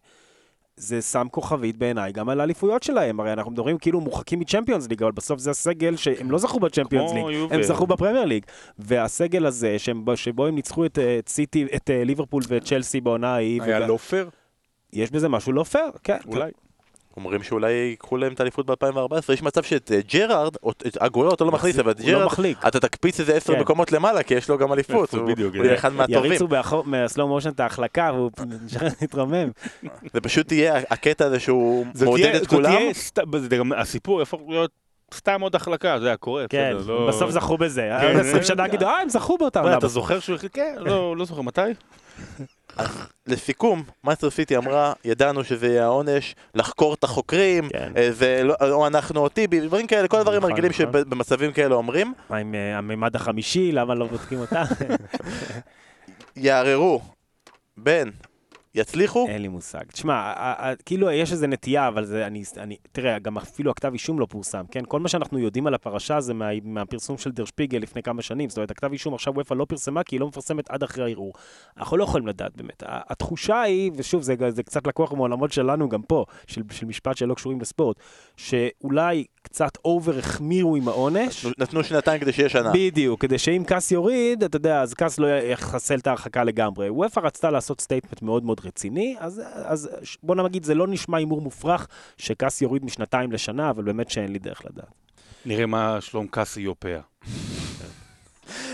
S3: זה שם כוכבית בעיניי גם על האליפויות שלהם. הרי אנחנו מדברים כאילו מורחקים מצ'מפיונס ליג, אבל בסוף זה הסגל שהם לא זכו בצ'מפיונס ליג,
S2: יובל.
S3: הם זכו בפרמייר ליג. והסגל הזה, שהם, שבו הם ניצחו את, אה, את סיטי, את אה, ליברפול ואת צ'לסי בעונה ההיא,
S2: היה
S3: וגם-
S2: לא פייר?
S3: יש בזה משהו לא פייר, כן.
S2: אולי.
S1: אומרים שאולי ייקחו להם את האליפות ב-2014, יש מצב שאת אה, ג'רארד, או את אגוירו אתה לא מכניס, אבל את
S3: לא
S1: ג'רארד. אתה תקפיץ איזה עשר
S3: כן.
S1: מקומות למעלה, כי יש לו גם אליפות, הוא יהיה אחד מהטובים.
S3: יריצו מהסלואו מושן את ההחלקה והוא להתרומם.
S1: זה פשוט יהיה הקטע הזה שהוא מעודד את כולם.
S2: זה גם הסיפור יהפוך להיות סתם עוד החלקה, זה היה קורה.
S3: כן,
S2: לא-
S3: בסוף זכו בזה.
S2: כן.
S3: עוד 20 שנה יגידו, אה, הם זכו באותה עונה.
S2: אתה זוכר שהוא החליט? כן, לא לא זוכר מתי.
S1: לסיכום, מאסטר סיטי אמרה, ידענו שזה יהיה העונש, לחקור את החוקרים,
S3: כן.
S1: אה, לא, או אנחנו או טיבי, דברים כאלה, כל הדברים
S3: נכון,
S1: הרגילים
S3: נכון.
S1: שבמצבים כאלה אומרים,
S3: מה עם אה, הממד החמישי, למה לא בודקים אותה?
S1: יערערו בין יצליחו,
S3: אין לי מושג. תשמע, כאילו יש איזה נטייה, אבל זה, אני, אני, תראה, גם אפילו הכתב אישום לא פורסם, כן? כל מה שאנחנו יודעים על הפרשה זה מה, מהפרסום של דר שפיגל לפני כמה שנים. זאת אומרת, הכתב אישום עכשיו אופ"א לא פרסמה, כי היא לא מפרסמת עד אחרי הערעור. אנחנו לא יכולים לדעת באמת. התחושה היא, ושוב, זה, זה קצת לקוח מעולמות שלנו גם פה, של, של משפט שלא קשורים לספורט, שאולי קצת אובר החמירו עם העונש.
S1: נתנו שנתיים כדי שיהיה שנה.
S3: בדיוק, כדי שאם קאס יוריד, אתה יודע, אז קאס לא יחסל את ההרחקה לגמרי. אופ"א רצתה לעשות statement מאוד מאוד רציני, אז, אז בוא נגיד, זה לא נשמע הימור מופרך שקאס יוריד משנתיים לשנה, אבל באמת שאין לי דרך לדעת.
S2: נראה מה שלום קאסי יופע.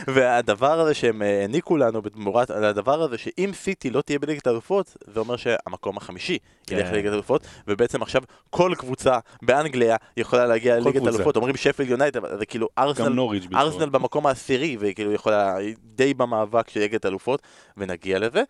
S1: והדבר הזה שהם אה, העניקו לנו בתמורת, הדבר הזה שאם סיטי לא תהיה בליגת האלופות, זה אומר שהמקום החמישי ילך
S3: כן.
S1: לליגת האלופות, ובעצם עכשיו כל קבוצה באנגליה יכולה להגיע לליגת. האלופות. אומרים שפל יונייטד, זה כאילו ארסנל במקום העשירי, וכאילו יכולה, די במאבק של ליגת האלופות, ונגיע לזה.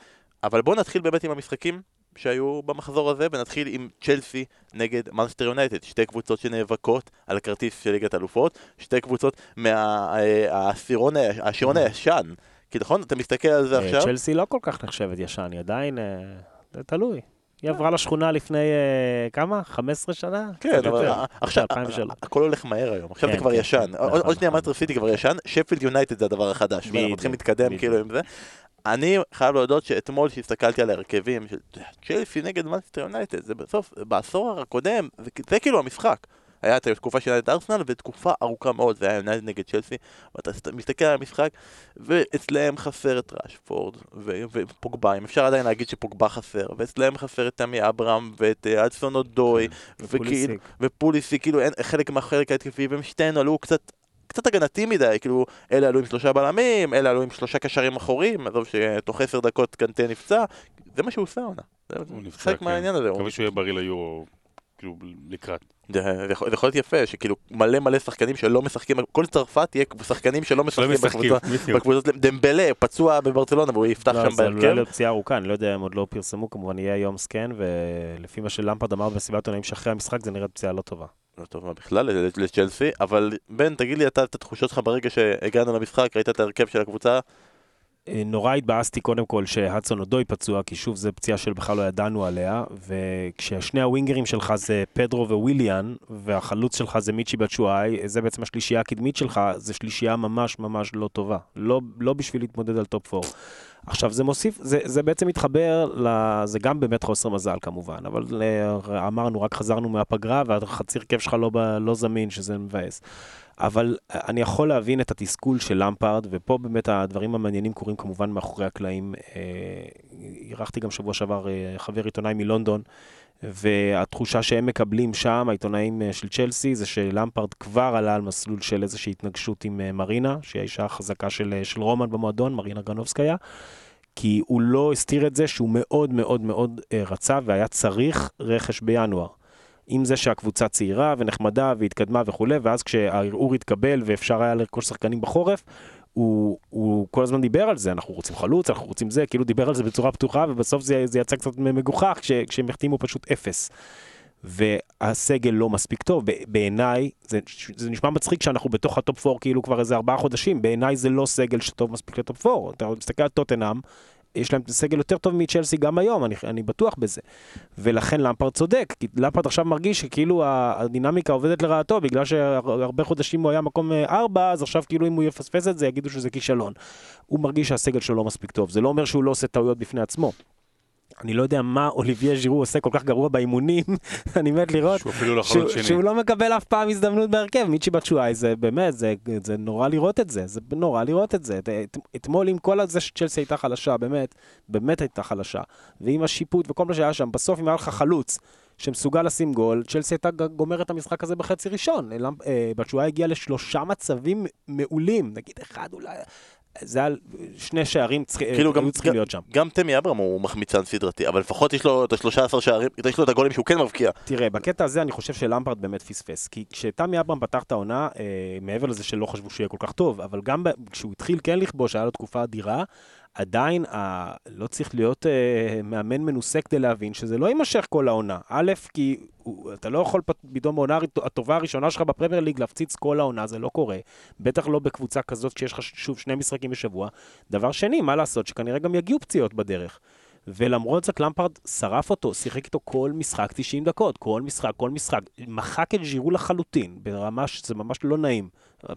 S1: אבל בואו נתחיל באמת עם המשחקים שהיו במחזור הזה, ונתחיל עם צ'לסי נגד מנסטר יונייטד. שתי קבוצות שנאבקות על הכרטיס של ליגת האלופות, שתי קבוצות מהעשירון העשירון הישן. כי נכון, אתה מסתכל על זה
S3: אה,
S1: עכשיו,
S3: צ'לסי לא כל כך נחשבת ישן, היא עדיין, אה, זה תלוי. היא עברה לשכונה לפני אה, כמה? 15 שנה?
S1: כן, אבל. עכשיו,
S3: 2003.
S1: הכל הולך מהר היום, עכשיו זה
S3: כן,
S1: כבר
S3: כן,
S1: ישן.
S3: כן.
S1: עוד- שנייה. לסטר סיטי כבר ישן, שפילד יונייטד זה הדבר החדש, ואנחנו צריכים להתקדם. כאילו עם זה. אני חייב להודות שאתמול שהסתכלתי על ההרכבים של צ'לסי נגד מנצ'סטר יונייטד, זה בסוף, בעשור הקודם, זה, זה כאילו המשחק. היה את התקופה של יונייטד ארסנל ותקופה ארוכה מאוד, זה היה יונייטד נגד צ'לסי, ואתה סת- מסתכל על המשחק, ואצלם חסר את ראשפורד ו- ופוגבה, אם אפשר עדיין להגיד שפוגבה חסר, ואצלם חסר את תמי אברהם ואת אה, הדסון אודוי, וכאילו,
S3: פוליסיק.
S1: ופוליסי, כאילו אין, חלק מהחלק ההתקפי, והם שתינו עלו קצת, קצת הגנתי מדי, כאילו, אלה עלו עם שלושה בלמים, אלה עלו עם שלושה קשרים אחוריים, עזוב שתוך עשר דקות קנטה נפצע, זה מה שהוא עושה העונה. זה חלק
S2: כן.
S1: מהעניין הזה.
S2: מקווה שהוא יהיה בריא ליורו, כאילו, לקראת.
S1: זה זה יכול להיות יפה, שכאילו מלא מלא שחקנים שלא משחקים, כל צרפת תהיה שחקנים שלא
S2: לא
S1: משחקים. בקבוצות, דמבלה פצוע בברצלונה והוא יפתח
S3: לא,
S1: שם
S3: זה עלולה
S1: בהרכב.
S3: להיות פציעה ארוכה, אני לא יודע, הם עוד לא פרסמו, כמובן יהיה היום סקן, ולפי מה שלמפרד אמר במסיבת עונאים שאחרי המשחק, זה נראית פציעה לא טובה.
S1: לא טוב מה בכלל לצ'לסי, אבל בן, תגיד לי אתה את התחושות שלך ברגע שהגענו למשחק, ראית את ההרכב של הקבוצה,
S3: נורא התבאסתי קודם כל שהדסון אודוי פצוע, כי שוב זו פציעה שבכלל לא ידענו עליה, וכששני הווינגרים שלך זה פדרו וויליאן, והחלוץ שלך זה מיצ'י בצ'ואי, זה בעצם השלישייה הקדמית שלך, זה שלישייה ממש ממש לא טובה. לא, לא בשביל להתמודד על top 4. עכשיו זה מוסיף, זה, זה בעצם מתחבר, ל, זה גם באמת חוסר מזל כמובן, אבל אה, אמרנו, רק חזרנו מהפגרה והחצי הרכב שלך לא, לא זמין, שזה מבאס. אבל אני יכול להבין את התסכול של למפארד, ופה באמת הדברים המעניינים קורים כמובן מאחורי הקלעים. אה, אירחתי גם שבוע שעבר אה, חבר עיתונאי מלונדון, והתחושה שהם מקבלים שם, העיתונאים אה, של צ'לסי, זה שלמפארד כבר עלה על מסלול של איזושהי התנגשות עם אה, מרינה, שהיא האישה החזקה של, אה, של רומן במועדון, מרינה גרנובסקיה. כי הוא לא הסתיר את זה שהוא מאוד מאוד מאוד אה, רצה והיה צריך רכש בינואר. עם זה שהקבוצה צעירה ונחמדה והתקדמה וכולי, ואז כשהערעור התקבל ואפשר היה לרכוש שחקנים בחורף, הוא, הוא כל הזמן דיבר על זה, אנחנו רוצים חלוץ, אנחנו רוצים זה, כאילו דיבר על זה בצורה פתוחה, ובסוף זה, זה יצא קצת מגוחך כש, כשהם החתימו פשוט אפס. והסגל לא מספיק טוב, בעיניי, זה, זה נשמע מצחיק שאנחנו בתוך ה top 4 כאילו כבר איזה ארבעה חודשים, בעיניי זה לא סגל שטוב מספיק ל top 4. אתה מסתכל על טוטנאם, יש להם סגל יותר טוב מצ'לסי גם היום, אני, אני בטוח בזה. ולכן למפרד צודק, כי למפרד עכשיו מרגיש שכאילו הדינמיקה עובדת לרעתו, בגלל שהרבה חודשים הוא היה מקום אה, ארבע, אז עכשיו כאילו אם הוא יפספס את זה, יגידו שזה כישלון. הוא מרגיש שהסגל שלו לא מספיק טוב, זה לא אומר שהוא לא עושה טעויות בפני עצמו. אני לא יודע מה אוליביה ז'ירו עושה כל כך גרוע באימונים, אני מת לראות.
S2: שהוא אפילו לא
S3: שהוא,
S2: שני.
S3: שהוא לא מקבל אף פעם הזדמנות בהרכב, מיצ'י בצ'ואי, זה באמת, זה, זה נורא לראות את זה, זה נורא לראות את זה. את, את, אתמול עם כל זה שצ'לסי הייתה חלשה, באמת, באמת הייתה חלשה, ועם השיפוט וכל מה שהיה שם, בסוף אם היה לך חלוץ שמסוגל לשים גול, צ'לסי הייתה גומרת את המשחק הזה בחצי ראשון. אה, בצ'ואי הגיע לשלושה מצבים מעולים, נגיד אחד אולי, זה היה שני שערים צריכים
S1: כאילו גם-
S3: צריכים
S1: גם-
S3: להיות שם.
S1: גם תמי אברהם הוא מחמיצן סדרתי, אבל לפחות יש לו את ה-13 שערים, יש לו את הגולים שהוא כן מבקיע.
S3: תראה, בקטע הזה אני חושב שלמפרד באמת פספס. כי כשתמי אברהם פתח את העונה, אה, מעבר לזה שלא חשבו שהוא יהיה כל כך טוב, אבל גם כשהוא התחיל כן לכבוש, היה לו תקופה אדירה, עדיין אה, לא צריך להיות אה, מאמן מנוסה כדי להבין שזה לא יימשך כל העונה. א', כי הוא, אתה לא יכול פת- פתאום בעונה הטובה הראשונה שלך בפרמייר ליג להפציץ כל העונה, זה לא קורה. בטח לא בקבוצה כזאת כשיש לך שוב שני משחקים בשבוע. דבר שני, מה לעשות, שכנראה גם יגיעו פציעות בדרך. ולמרות זאת למפרד שרף אותו, שיחק איתו כל משחק 90 דקות, כל משחק, כל משחק, מחק את ז'ירו לחלוטין, ברמה שזה ממש לא נעים.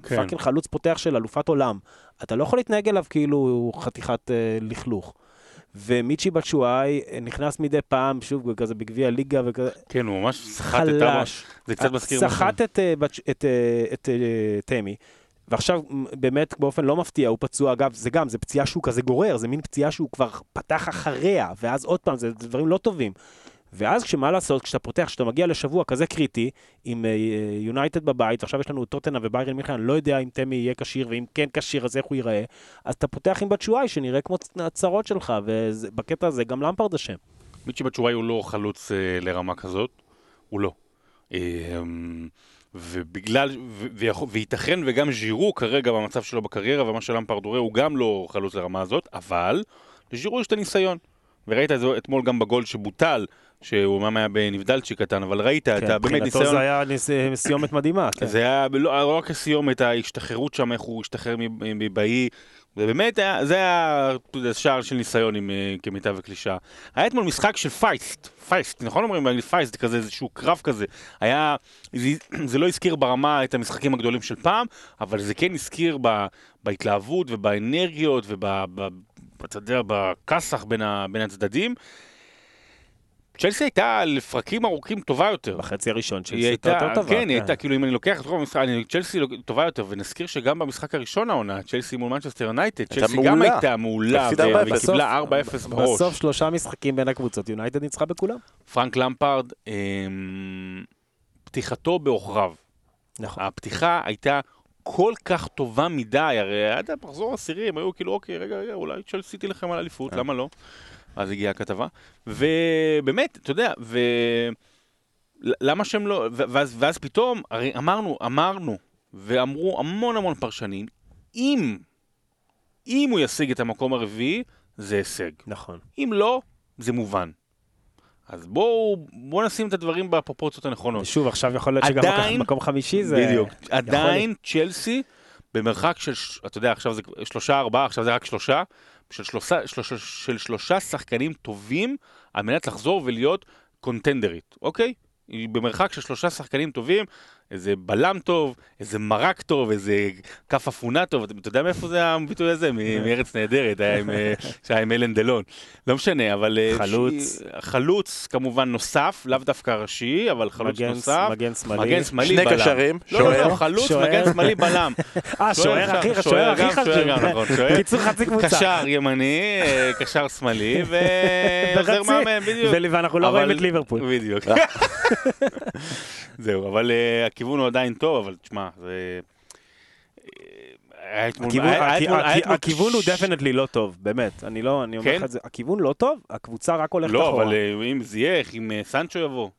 S2: כן.
S3: fucking חלוץ פותח של אלופת עולם. אתה לא יכול להתנהג אליו כאילו הוא חתיכת אה, לכלוך. ומיצ'י בצ'ואי אה, נכנס מדי פעם, שוב, כזה בגביע ליגה וכזה,
S2: כן, הוא ממש סחט את.
S3: חלש.
S2: זה קצת מזכיר... משהו.
S3: סחט את, אה, את, אה, את אה, תמי. ועכשיו, באמת, באופן לא מפתיע, הוא פצוע, אגב, זה גם, זה פציעה שהוא כזה גורר, זה מין פציעה שהוא כבר פתח אחריה, ואז עוד פעם, זה דברים לא טובים. ואז כשמה לעשות, כשאתה פותח, כשאתה מגיע לשבוע כזה קריטי, עם יונייטד uh, בבית, עכשיו יש לנו טוטנה וביירן מיכן, אני לא יודע אם תמי יהיה כשיר, ואם כן כשיר, אז איך הוא ייראה, אז אתה פותח עם בצ'ואי, שנראה כמו הצרות שלך, ובקטע הזה גם למפרד אשם.
S2: מיצ'י בצ'ואי הוא לא חלוץ uh, לרמה כזאת, הוא לא. Uh, ובגלל, וייתכן וגם ז'ירו כרגע במצב שלו בקריירה, ומה שלמפרד רואה הוא גם לא חלוץ לרמה הזאת, אבל לז'ירו יש את הניסיון. וראית את זה אתמול גם בגול שבוטל, שהוא אומנם היה בנבדלצ'י קטן, אבל ראית כן, את באמת ניסיון...
S3: מבחינתו זה היה. סיומת מדהימה.
S2: כן. זה היה לא, לא רק הסיומת, ההשתחררות שם, איך הוא השתחרר מבאי, ובאמת היה, זה היה שער של ניסיון עם, אה, כמיטב וקלישה. היה אתמול משחק של פייסט, פייסט, נכון אומרים באנגלית פייסט, כזה איזשהו קרב כזה. היה, זה, זה לא הזכיר ברמה את המשחקים הגדולים של פעם, אבל זה כן הזכיר ב, בהתלהבות ובאנרגיות וב... ב, אתה יודע, בכסח בין, בין הצדדים. צ'לסי הייתה לפרקים ארוכים טובה יותר.
S3: בחצי הראשון צ'לסי הייתה יותר טובה.
S2: כן, היא כן. הייתה, כאילו אם אני לוקח את רוב המשחק, צ'לסי טובה יותר, ונזכיר שגם במשחק הראשון העונה, צ'לסי מול מנצ'סטר יונייטד, צ'לסי גם הייתה מעולה, והיא קיבלה 4-0 בראש.
S3: בסוף שלושה משחקים בין הקבוצות, יונייטד ניצחה בכולם.
S2: פרנק למפארד, אמ, פתיחתו בעוכריו. נכון. הפתיחה הייתה כל כך טובה מדי, הרי עד המחזור העשירי הם היו כאילו, אוקיי, רגע, רגע, אולי צ'לסי תילחם על אליפות, למה לא? אז הגיעה הכתבה. ובאמת, אתה יודע, ו... למה שהם לא... ואז, ואז פתאום, הרי אמרנו, אמרנו, ואמרו המון המון פרשנים, אם, אם הוא ישיג את המקום הרביעי, זה הישג.
S3: נכון.
S2: אם לא, זה מובן. אז בואו בוא נשים את הדברים בפרופורציות הנכונות.
S3: שוב, עכשיו יכול להיות שגם עדיין, מקום חמישי זה...
S2: בדיוק. עדיין צ'לסי, במרחק של, אתה יודע, עכשיו זה שלושה, ארבעה, עכשיו זה רק שלושה, של שלושה, שלושה, של שלושה שחקנים טובים על מנת לחזור ולהיות קונטנדרית, אוקיי? היא במרחק של שלושה שחקנים טובים, איזה בלם טוב, איזה מרק טוב, איזה כף אפונה טוב, אתה יודע מאיפה זה הביטוי הזה? מארץ נהדרת, אה, שהיה עם אלן דלון. לא משנה, אבל...
S3: אה, חלוץ.
S2: חלוץ כמובן נוסף, לאו דווקא ראשי, אבל חלוץ נוסף.
S3: מגן שמאלי.
S2: מגן שמאלי
S1: שני
S2: בלם.
S1: קשרים,
S2: לא, לא, לא, חלוץ, מגן שמאלי בלם.
S3: אה, שוער הכי חשוב. שוער
S2: גם, שוער גם, נכון. שוער.
S3: קיצור חצי קבוצה.
S2: קשר ימני, אה, קשר שמאלי, ועוזר מאמן, בדיוק.
S3: ואנחנו לא רואים את ליברפול.
S2: בדיוק. זהו, אבל הכיוון הוא עדיין טוב. אבל תשמע, זה...
S3: הכיוון הוא definitely לא טוב, באמת, אני לא, אני אומר לך את זה, הכיוון לא טוב, הקבוצה רק הולכת
S2: אחורה. לא, אבל אם זייח, אם סנצ'ו יבוא.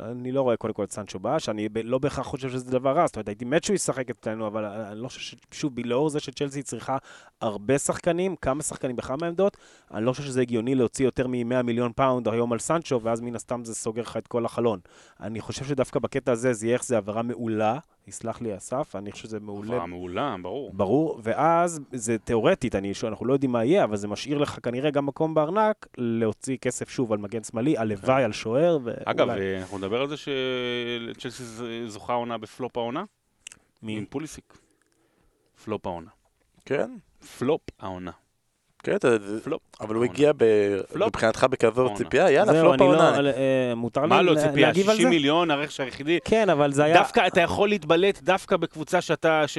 S3: אני לא רואה קודם כל את סנצ'ו בא, שאני לא בהכרח חושב שזה דבר רע, זאת אומרת, הייתי מת שהוא ישחק אצלנו, אבל אני לא חושב, שוב, לאור זה שצ'לסי צריכה הרבה שחקנים, כמה שחקנים בכמה עמדות, אני לא חושב שזה הגיוני להוציא יותר מ-100 מיליון פאונד היום על סנצ'ו, ואז מן הסתם זה סוגר לך את כל החלון. אני חושב שדווקא בקטע הזה, זייח זה העברה מעולה, יסלח לי אסף, אני חושב שזה מעולה.
S2: עבירה מעולה, ברור.
S3: ברור, ואז זה תיאורטית, אני, אנחנו לא יודעים מה יהיה, אבל זה משאיר לך כנראה גם מקום בארנק להוציא כסף שוב על מגן שמאלי, הלוואי כן. על שוער.
S2: אגב, אנחנו נדבר על זה שצ'לסי זוכה עונה בפלופ העונה?
S3: מי?
S2: עם פוליסיק. פלופ העונה.
S1: כן?
S2: פלופ העונה.
S1: כן, פלופ. אבל הוא הגיע מבחינתך בכזאת ציפייה, יאללה, פלופ
S3: לא-
S1: העונה.
S3: אה, מותר לי
S2: להגיב על זה? מה
S3: לא ציפייה?
S2: 60 מיליון, הרכש היחידי.
S3: כן, אבל זה היה...
S2: דווקא אתה יכול להתבלט דווקא בקבוצה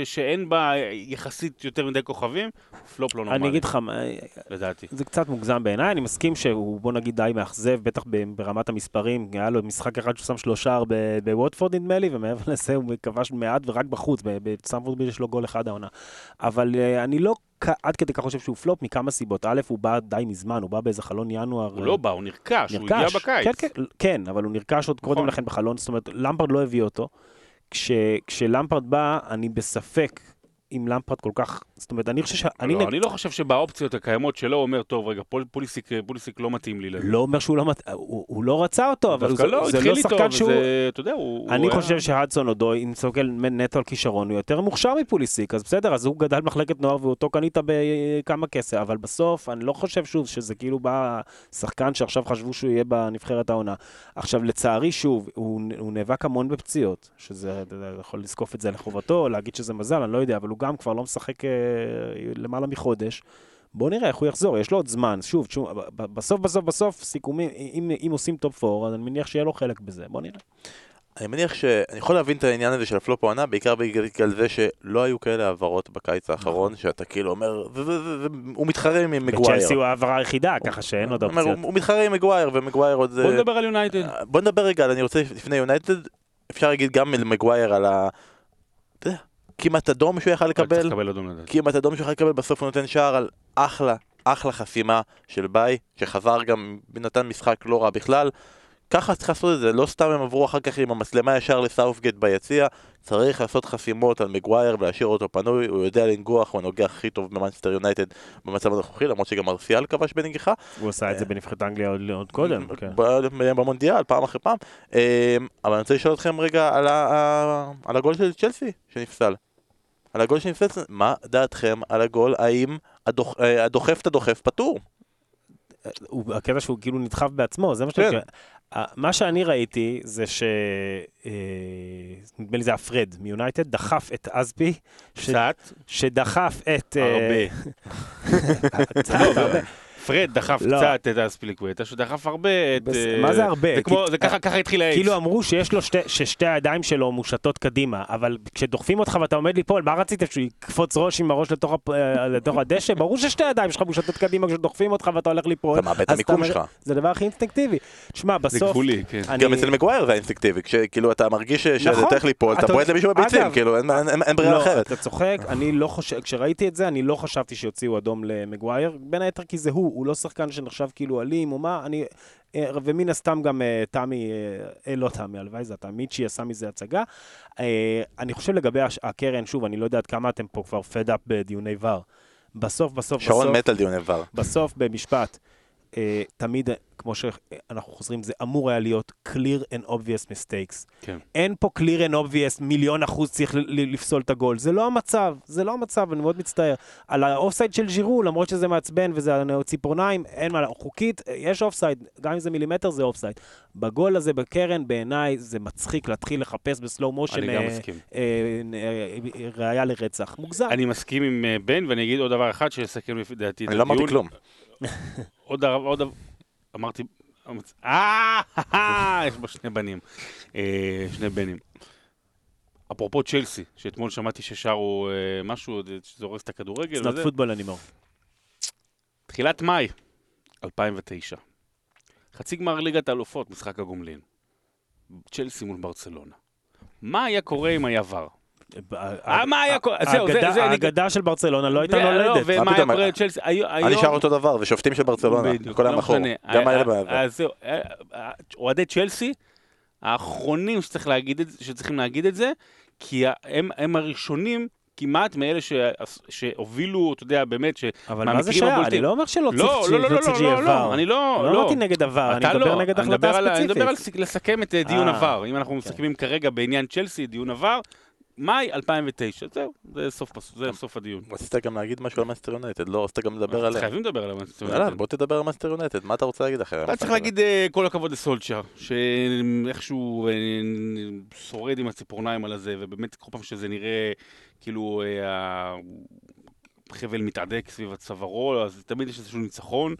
S2: שאין בה יחסית יותר מדי כוכבים, פלופ לא נורמלי.
S3: אני אגיד לך,
S2: לדעתי.
S3: זה קצת מוגזם בעיניי, אני מסכים שהוא, בוא נגיד, די מאכזב, בטח ברמת המספרים. היה לו משחק אחד שהוא שם שלושה בווטפורד נדמה לי, ומעבר לזה הוא כבש מעט ורק בחוץ, בסטמפורד יש לו גול אחד העונה. אבל אה, אני לא עד כדי כך חושב שהוא פלופ מכמה סיבות. א', הוא בא די מזמן, הוא בא באיזה חלון ינואר.
S2: הוא לא בא, הוא נרכש, נרכש, הוא הגיע בקיץ.
S3: כן, כן, כן, אבל הוא נרכש עוד נכון. קודם לכן בחלון, זאת אומרת, למפרד לא הביא אותו. כש, כשלמפרד בא, אני בספק עם למפרד כל כך, זאת אומרת, אני חושב ש...
S2: לא, אני, אני לא חושב שבאופציות הקיימות שלו הוא אומר, טוב, רגע, פול, פוליסיק, פוליסיק לא מתאים לי לזה.
S3: לא אומר שהוא לא מתאים, הוא, הוא לא רצה אותו, אבל הוא,
S2: לא,
S3: זה לא שחקן שהוא...
S2: וזה, אתה יודע, הוא...
S3: אני
S2: הוא
S3: חושב היה... שהדסון אודוי, אם מסתכל נטו על כישרון, הוא יותר מוכשר מפוליסיק, אז בסדר, אז הוא גדל במחלקת נוער ואותו קנית בכמה כסף, אבל בסוף, אני לא חושב שוב שזה כאילו בא שחקן שעכשיו חשבו שהוא יהיה בנבחרת העונה. עכשיו, לצערי, שוב, הוא, הוא נאבק המון בפציעות, שזה, יכול לזקוף את זה לחובתו, להגיד שזה מזל, אני לא יודע, אבל הוא גם כבר לא משחק למעלה מחודש. בוא נראה איך הוא יחזור, יש לו עוד זמן. שוב, שוב בסוף, בסוף, בסוף, סיכומים, אם, אם עושים top 4, אז אני מניח שיהיה לו חלק בזה, בוא נראה.
S1: אני מניח ש... אני יכול להבין את העניין הזה של הפלופ העונה, בעיקר בגלל זה שלא היו כאלה העברות בקיץ האחרון, שאתה כאילו אומר, הוא מתחרה עם מגווייר.
S3: בצ'לסי הוא העברה היחידה, ככה שאין עוד אופציות.
S1: הוא הוא מתחרה עם מגווייר, ומגווייר עוד...
S2: בוא נדבר על יונייטד.
S1: בוא נדבר רגע, אני רוצה לפני יונייטד, אפשר להגיד גם על מגווייר על ה... אתה יודע, כמעט אדום שהוא יכל לקבל. כמעט אדום שהוא יכל לקבל, בסוף הוא נותן שער על אחלה, אחלה חסימה של ביי, שחזר גם, נתן משחק לא רע בכלל. ככה צריך לעשות את זה, לא סתם הם עברו אחר כך עם המצלמה ישר לסאות'גייט ביציע, צריך לעשות חסימות על מגווייר ולהשאיר אותו פנוי, הוא יודע לנגוח, הוא הנוגח הכי טוב במאנסטר יונייטד במצב הנוכחי, למרות שגם מרסיאל כבש בנגיחה,
S3: הוא עשה את זה בנבחרת אנגליה עוד- קודם. כן.
S1: במונדיאל, פעם אחרי פעם. אה, אבל אני רוצה לשאול אתכם רגע על, הגול של צ'לסי שנפסל. על הגול שנפסל, מה דעתכם על הגול, האם אה, הדוחף את הדוחף פטור?
S3: הקטע שהוא כאילו נדחף בעצמו, זה מה
S1: כן.
S3: מה שאני ראיתי זה ש... אה, נדמה לי זה הפרד מיונייטד, דחף את אזבי, ש-
S2: קצת,
S3: שדחף את... אה,
S2: הרבה.
S3: קצת, הרבה.
S2: פרד דחף
S3: לא.
S2: קצת את אספיליקווטה, שדחף הרבה את...
S3: בס-
S2: אה,
S3: מה זה הרבה?
S2: זה כמו,
S3: כי-
S2: זה ככה ככה התחיל האקס.
S3: כאילו אמרו שיש לו שתי, ששתי הידיים שלו מושטות קדימה, אבל כשדוחפים אותך ואתה עומד ליפול, מה רציתם, שהוא יקפוץ ראש עם הראש לתוך, הפ... אה, לתוך הדשא? ברור ששתי הידיים שלך מושטות קדימה כשדוחפים אותך ואתה הולך ליפול.
S1: אתה מאבד את המיקום
S3: אתה-
S1: שלך.
S3: זה הדבר הכי אינסטינקטיבי. תשמע,
S2: זה
S3: בסוף...
S2: גבולי, כן.
S3: אני-
S1: גם אצל מגווייר זה אינסטינקטיבי, כשכאילו אתה מרגיש ש- שאתה
S3: נכון.
S1: הולך ליפול, אתה בועט למישהו בביצים, כאילו אין- ברירה
S3: לא,
S1: אחרת.
S3: אתה צוחק, אני לא חושב, כשראיתי את זה, אני לא חשבתי שיוציאו אדום למגווייר, בין היתר כי זה הוא, הוא לא שחקן שנחשב כאילו אלים או מה, אני, אה, ומן הסתם גם אה, תמי, אה, לא תמי, הלוואי זה אתה, מיצ'י עשה מזה הצגה. אני חושב לגבי הקרן, שוב, אני לא יודע עד כמה אתם פה כבר פד אפ בדיוני ור. בסוף, בסוף,
S1: שרון
S3: בסוף,
S1: מת על דיוני ור.
S3: בסוף, במשפט, תמיד, אה, כמו שאנחנו חוזרים, זה אמור היה להיות clear and obvious mistakes.
S2: כן.
S3: אין פה clear and obvious, מיליון אחוז צריך לפסול את הגול. זה לא המצב, זה לא המצב, אני מאוד מצטער. על האופסייד של ז'ירו, למרות שזה מעצבן וזה ציפורניים, אין מה, חוקית, אה, יש אופסייד, גם אם זה מילימטר זה אופסייד. בגול הזה בקרן, בעיניי, זה מצחיק להתחיל לחפש ב slow motion
S2: אני גם מסכים.
S3: ראיה לרצח. מוגזם.
S2: אני מסכים עם אה, בן, ואני אגיד עוד דבר אחד שיסכם לפי דעתי את
S1: אני לא אמרתי
S2: הדיון.
S1: כלום.
S2: עוד עוד אמרתי, אה, יש בו שני בנים, אה, שני בנים. אפרופו צ'לסי, שאתמול שמעתי ששרו אה, משהו, הורס את הכדורגל,
S3: not
S2: וזה.
S3: football anymore.
S2: תחילת מאי 2009. חצי גמר ליגת האלופות, משחק הגומלין. צ'לסי מול ברצלונה. מה היה קורה אם היה ור? אה, מה היה קורה? זהו, זה-
S3: האגדה-
S2: זה- אני-
S3: האגדה של ברצלונה לא הייתה
S2: ו- לא,
S3: נולדת.
S2: ומה
S1: מה
S2: היה? קורה לצ'לסי? היו-
S1: אני
S2: היום-
S1: נשאר אותו דבר, ושופטים של ברצלונה, כל
S2: לא
S1: המכור.
S2: משנה.
S1: גם
S2: אה,
S1: האלה
S2: אה,
S1: בעבר.
S2: אז זהו, אה, אה, אוהדי צ'לסי, האחרונים שצריכים להגיד את זה, כי הם, הראשונים כמעט מאלה ש, שהובילו, אתה יודע, באמת, ש...
S3: אבל מה זה?
S2: הבולטים.
S3: אני לא אומר שלא
S2: לא,
S3: צריך
S2: לא, לא, לא, לא, לא, לא,
S3: ור.
S2: אני לא,
S3: לא
S2: לא.
S3: אמרתי נגד הוואר, אני מדבר
S2: לא,
S3: נגד החלטה
S2: על- אני
S3: ספציפית.
S2: מדבר על לסכם את דיון עבר. אם אנחנו
S3: כן.
S2: מסכמים כרגע בעניין צ'לסי, דיון עבר, מאי 2009, זהו, זה סוף פס- זה סוף הדיון.
S1: רצית גם להגיד משהו על מאסטר יונייטד, לא רצית גם לדבר עליה.
S2: חייבים לדבר על המאנסטר
S1: יאללה, בוא תדבר על מאסטר יונייטד, מה אתה רוצה להגיד אחרי
S2: אתה צריך? להגיד אה, כל הכבוד לסולצ'ר, שאיכשהו אה, שורד עם הציפורניים על הזה, ובאמת כל פעם שזה נראה כאילו אה, החבל מתהדק סביב צווארו, אז תמיד יש איזשהו ניצחון.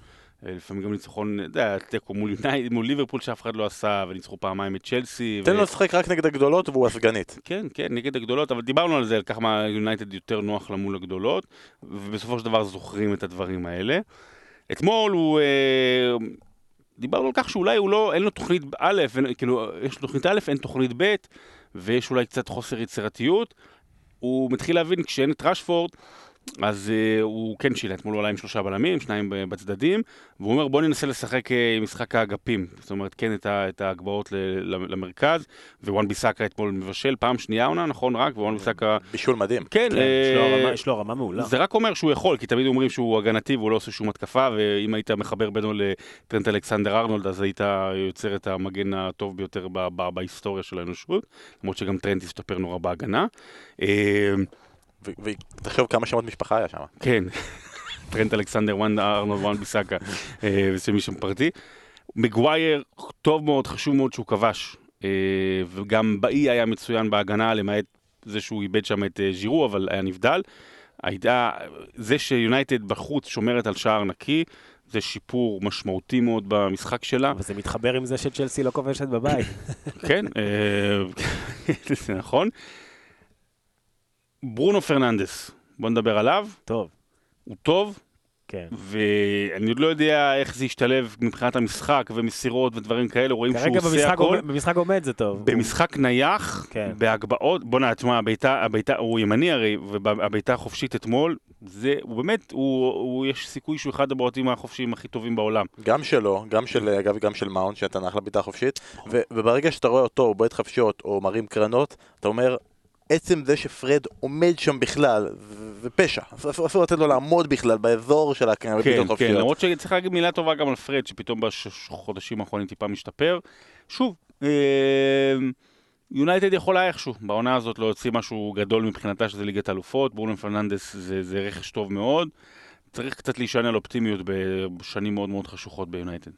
S2: אה, לפעמים גם ניצחון, אתה יודע, תיקו מול יונייטד, מול ליברפול שאף אחד לא עשה, וניצחו פעמיים את צ'לסי.
S1: תן
S2: ו-
S1: לו לשחק רק נגד הגדולות והוא הסגנית.
S2: כן, כן, נגד הגדולות, אבל דיברנו על זה, על כמה יונייטד יותר נוח לה מול הגדולות, ובסופו של דבר זוכרים את הדברים האלה. אתמול הוא... אה, דיברנו על כך שאולי הוא לא, אין לו תוכנית א', אין, כאילו, יש לו תוכנית א', אין תוכנית ב', ויש אולי קצת חוסר יצירתיות. הוא מתחיל להבין, כשאין את רשפורד, אז uh, הוא כן שילה, אתמול הוא עלה עם שלושה בלמים, שניים בצדדים, והוא אומר בוא ננסה לשחק uh, משחק האגפים, זאת אומרת כן את, את ההגבהות למרכז, ווואן ביסאקה אתמול מבשל, פעם שנייה עונה, נכון רק, ווואן ביסאקה,
S1: בישול מדהים.
S2: כן,
S3: כן,
S2: אה,
S3: יש לו רמה- יש לו רמה מעולה.
S2: זה רק אומר שהוא יכול, כי תמיד אומרים שהוא הגנתי והוא לא עושה שום התקפה, ואם היית מחבר בינו לטרנט אלכסנדר ארנולד, אז היית יוצר את המגן הטוב ביותר בהיסטוריה של האנושות, למרות שגם טרנט השתפר נורא בהגנה. אה,
S1: ותחשוב כמה שמות משפחה היה שם.
S2: כן, טרנט אלכסנדר, וואן ארנולד, וואן ביסאקה, אה, ושמי שם פרטי. מגווייר, טוב מאוד, חשוב מאוד שהוא כבש, אה, וגם באי היה מצוין בהגנה, למעט זה שהוא איבד שם את אה, ז'ירו, אבל היה נבדל. הייתה, זה שיונייטד בחוץ שומרת על שער נקי, זה שיפור משמעותי מאוד במשחק שלה.
S3: וזה מתחבר עם זה שצ'לסי לא כובשת בבית.
S2: כן, אה, זה נכון. ברונו פרננדס, בוא נדבר עליו.
S3: טוב,
S2: הוא טוב,
S3: כן.
S2: ואני עוד לא יודע איך זה ישתלב מבחינת המשחק ומסירות ודברים כאלה, רואים שהוא
S3: כרגע
S2: עושה הכל.
S3: עומד- במשחק עומד זה טוב.
S2: במשחק נייח,
S3: כן.
S2: בהגבהות, בוא'נה, תשמע, הבעיטה, הבעיטה, הוא ימני הרי, והבעיטה החופשית אתמול, זה, הוא באמת, הוא, הוא, יש סיכוי שהוא אחד הבועטים החופשיים הכי טובים בעולם.
S1: גם שלו, גם של, אגב, גם של מאונט, שנתן אחלה בעיטה חופשית, ו- וברגע שאתה רואה אותו, הוא בועט חפשיות או מרים קרנות, אתה אומר, עצם זה שפרד עומד שם בכלל, זה פשע. אסור לתת לו לעמוד בכלל באזור של הקרנות
S2: כן, כן. למרות שצריך להגיד מילה טובה גם על פרד, שפתאום בחודשים האחרונים טיפה משתפר. שוב, אה, יונייטד יכולה איכשהו, בעונה הזאת לא יוצאים משהו גדול מבחינתה שזה ליגת אלופות, ברונו פרננדס זה, זה רכש טוב מאוד. צריך קצת להישען על אופטימיות בשנים מאוד מאוד חשוכות ביונייטד.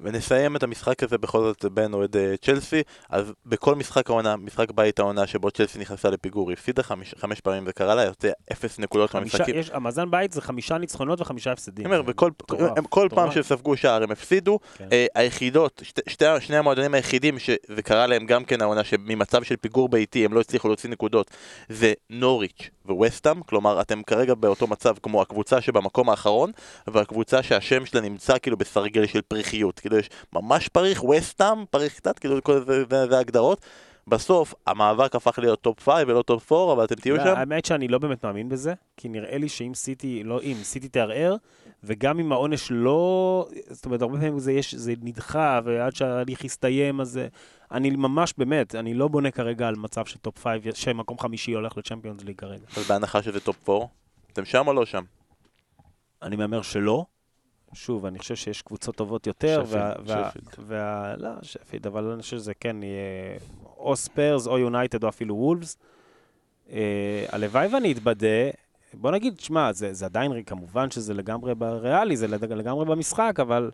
S1: ונסיים את המשחק הזה בכל זאת בין אוהד אה, צ'לסי, אז בכל משחק העונה, משחק בית העונה שבו צ'לסי נכנסה לפיגור, היא הפסידה חמש, חמש פעמים זה קרה לה, יוצא אפס נקודות
S3: חמישה-. יש- המאזן בית זה חמישה ניצחונות וחמישה הפסדים.
S1: אומר, בכל,
S3: מטורף,
S1: הם כל פעם
S3: מטורף.
S1: שספגו שער הם הפסידו,
S3: כן.
S1: אה, היחידות, שתי, שתי, שני המועדונים היחידים שזה קרה להם גם כן העונה שממצב של פיגור ביתי הם לא הצליחו להוציא נקודות זה נוריץ' וווסטאם, כלומר אתם כרגע באותו מצב כמו הקבוצה שבמקום האחרון והקבוצה שהשם שלה נמצא כאילו בסרגל של פריכיות, כאילו יש ממש פריך, ווסטאם, פריך קצת, כאילו כל זה, זה, זה ההגדרות בסוף המאבק הפך להיות top 5 ולא top 4 אבל אתם תהיו שם
S3: האמת שאני לא באמת מאמין בזה, כי נראה לי שאם סיטי, לא אם, סיטי תערער, וגם אם העונש לא, זאת אומרת, הרבה פעמים זה, יש, זה נדחה, ועד שההליך יסתיים, אז אה, אני ממש, באמת, אני לא בונה כרגע על מצב של top 5, שמקום חמישי הולך לצ'מפיונס ליג כרגע.
S1: אז בהנחה שזה top 4 אתם שם או לא שם?
S3: אני מהמר שלא. שוב, אני חושב שיש קבוצות טובות יותר,
S2: שפילד,
S3: וה... וה,
S2: שפילד.
S3: וה לא, שפילד, אבל אני חושב שזה כן יהיה או ספיירס, או יונייטד, או אפילו וולפס. אה, הלוואי ואני אתבדה, בוא נגיד, שמע, זה, זה עדיין, כמובן שזה לגמרי בריאלי, זה לג- לגמרי במשחק, אבל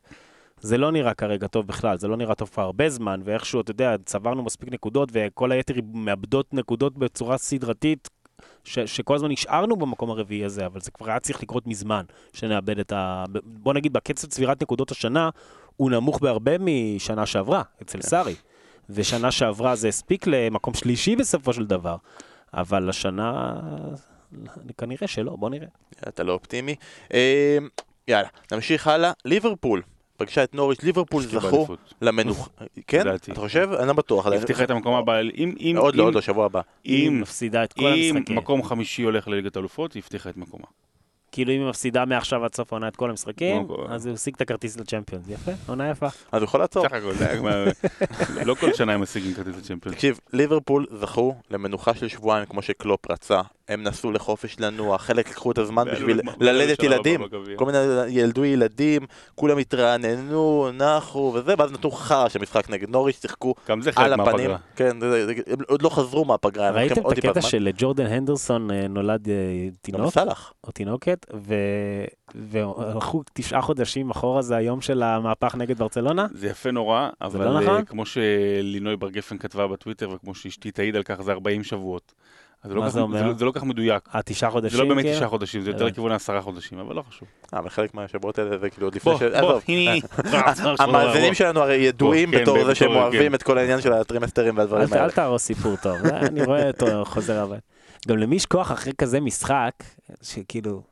S3: זה לא נראה כרגע טוב בכלל, זה לא נראה טוב כבר הרבה זמן, ואיכשהו, אתה יודע, צברנו מספיק נקודות, וכל היתר מאבדות נקודות בצורה סדרתית, ש, שכל הזמן נשארנו במקום הרביעי הזה, אבל זה כבר היה צריך לקרות מזמן, שנאבד את ה... בוא נגיד, בקצב צבירת נקודות השנה, הוא נמוך בהרבה משנה שעברה, אצל סארי. ושנה שעברה זה הספיק למקום שלישי בסופו של דבר. אבל השנה, כנראה שלא, בוא נראה.
S1: אתה לא אופטימי. אה, יאללה, נמשיך הלאה. ליברפול פגשה את נוריץ', ליברפול זכו. למנוחה. כן?
S2: לדעתי.
S1: אתה חושב? אני לא בטוח.
S2: היא הבטיחה את המקום הבא, אם, אם,
S1: עוד לא,
S2: אם-
S1: עוד לא, שבוע הבא.
S3: היא
S2: אם,
S3: מפסידה את כל
S2: אם
S3: המשחקים.
S2: מקום חמישי הולך לליגת אלופות, היא הבטיחה את מקומה.
S3: כאילו אם היא מפסידה מעכשיו עד סוף העונה את כל המשחקים,
S2: כמו כל-
S3: אז הוא השיג את הכרטיס לצ'מפיונס. יפה, עונה יפה.
S1: אז הוא יכול לעצור.
S2: סך הכל, לא כל שנה הם משיגים כרטיס לצ'מפיונס.
S1: תקשיב, ליברפול זכו למנוחה של שבועיים כמו שקלופ רצה. הם נסעו לחופש לנוע, חלק לקחו את הזמן בשביל ללדת ילדים. כל מיני ילדו ילדים, כולם התרעננו, נחו וזה, ואז נתנו חרא של משחק נגד נוריץ', שיחקו על הפנים. כן, זה- זה- הם עוד לא חזרו מהפגרה, הם
S3: ראיתם את הקטע. של ג'ורדן הנדרסון אה, נולד אה, תינוק. או תינוקת, ו- והלכו תשעה חודשים אחורה, זה היום של המהפך נגד ברצלונה?
S2: זה יפה נורא, אבל
S3: לא
S2: אה,
S3: נכון?
S2: כמו שלינוי בר גפן כתבה בטוויטר, וכמו שאשתי תעיד על כך, זה 40 שבועות. אז לא כך-
S3: זה אומר?
S2: לא- זה לא כך מדויק.
S3: התשעה חודשים?
S2: זה לא באמת
S3: כאילו?
S2: תשעה חודשים, זה יותר
S3: הבנתי.
S2: לכיוון העשרה חודשים, אבל לא חשוב.
S1: אה, אבל חלק מהשבועות האלה זה כאילו עוד לפני
S2: בוא,
S1: ש...
S2: בוא,
S1: עזוב.
S2: הנה.
S1: המאזינים שלנו הרי ידועים
S2: בוא, כן,
S1: בתור זה שהם. אוהבים את כל העניין של הטרימסטרים והדברים
S3: ת- אל
S1: האלה.
S3: תהרוס סיפור טוב, זה אני רואה אותו חוזר הבית. גם למי יש כוח אחרי כזה משחק, שכאילו,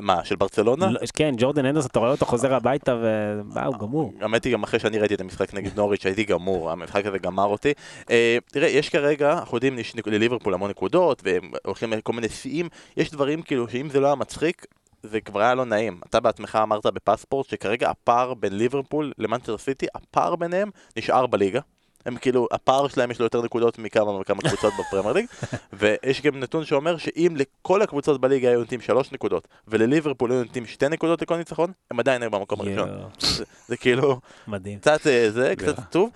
S1: מה, של ברצלונה?
S3: לא- כן, ג'ורדן הנדרסון, אתה רואה אותו חוזר הביתה ומה, הוא גמור.
S1: האמת היא גם אחרי שאני ראיתי את המשחק נגד נוריץ' הייתי גמור, המשחק הזה גמר אותי. אה, תראה, יש כרגע, אנחנו יודעים, יש לליברפול המון נקודות, והם הולכים לכל מיני שיאים, יש דברים כאילו שאם זה לא היה מצחיק, זה כבר היה לא נעים. אתה בעצמך אמרת בפספורט שכרגע הפער בין ליברפול למנצ'ר סיטי, הפער ביניהם נשאר בליגה. הם כאילו, הפער שלהם יש לו יותר נקודות מכמה וכמה קבוצות בפרמייר ליג, ויש גם נתון שאומר שאם לכל הקבוצות בליגה היו נותנים שלוש נקודות, ולליברפול היו נותנים שתי נקודות לכל ניצחון, הם עדיין היו במקום הראשון. זה- זה כאילו...
S3: מדהים.
S1: קצת אה, זה, קצת. עצוב.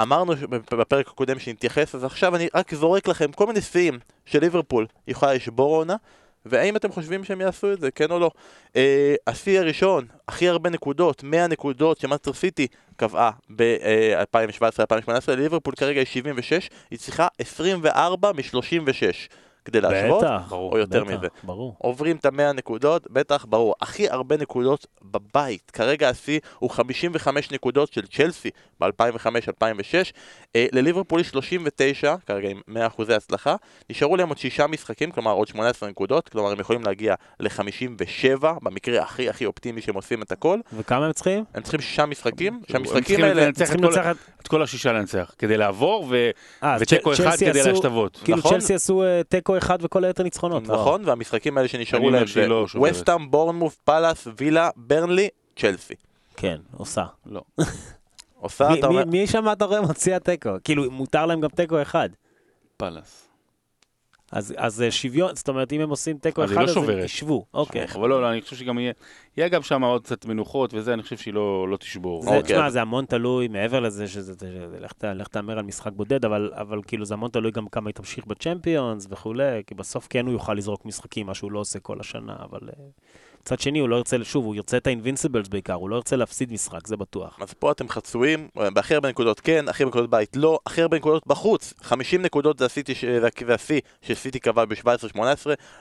S1: אמרנו בפרק הקודם שנתייחס, אז עכשיו אני רק זורק לכם כל מיני שיאים של ליברפול יכולה לשבור עונה, והאם אתם חושבים שהם יעשו את זה, כן או לא. אה, השיא הראשון, הכי הרבה נקודות, 100 נקודות שמאסטר סיטי קבעה ב-2017-2018, לליברפול כרגע יש 76, היא צריכה 24 מ-36. כדי להשוות,
S3: בטח,
S2: ברור,
S1: או יותר
S3: בטח,
S1: מזה.
S3: ברור.
S1: עוברים את המאה נקודות, בטח, ברור. הכי הרבה נקודות בבית. כרגע השיא הוא 55 נקודות של צ'לסי ב-2005-2006. אה, לליברפול יש 39, כרגע עם 100% הצלחה. נשארו להם עוד 6 משחקים, כלומר עוד 18 נקודות, כלומר הם יכולים להגיע ל-57, במקרה הכי הכי אופטימי שהם עושים את הכל.
S3: וכמה הם צריכים?
S1: הם צריכים 6 משחקים,
S2: הם
S1: שהמשחקים
S2: צריכים
S1: האלה...
S2: את
S3: צריכים
S2: כל-
S3: לנצח את...
S2: את כל השישה לנצח, כדי לעבור, ו-
S3: אה, אז
S2: ותיקו
S3: צ'-
S2: אחד כדי להשתוות.
S3: כאילו
S1: נכון.
S3: צ'לסי עשו אה, תיקו אחד וכל היתר ניצחונות. וואו.
S1: נכון, והמשחקים האלה שנשארו להם זה
S2: לא שוברת.
S1: וסטאם, בורנמוף, פאלאס, וילה, ברנלי, צ'לסי.
S3: כן, עושה.
S2: לא.
S1: עושה,
S3: מי-
S1: אתה אומר...
S3: מי- שם אתה רואה מוציא התיקו? כאילו, מותר להם גם תיקו אחד.
S2: פאלאס.
S3: אז, אז אה, שוויון, זאת אומרת, אם הם עושים תיקו
S2: אז
S3: אחד,
S2: לא
S3: אז הם. ישבו. אוקיי.
S2: אבל לא, לא, אני חושב שגם יהיה, יהיה גם שם עוד קצת מנוחות וזה, אני חושב שהיא לא לא תשבור.
S3: זה,
S1: אוקיי.
S3: תשמע, זה המון תלוי, מעבר לזה שזה, לך תהמר על משחק בודד, אבל, אבל כאילו זה המון תלוי גם כמה היא תמשיך בצ'מפיונס וכולי, כי בסוף כן הוא יוכל לזרוק משחקים, מה שהוא לא עושה כל השנה, אבל אה, מצד שני הוא לא ירצה, שוב, הוא ירצה את האינבינסיבלס בעיקר, הוא לא ירצה להפסיד משחק, זה בטוח.
S1: אז פה אתם חצויים, בהכי הרבה נקודות כן, הכי הרבה נקודות בית לא, הכי הרבה נקודות בחוץ. 50 נקודות זה השיא שסיטי קבע ב-17-18,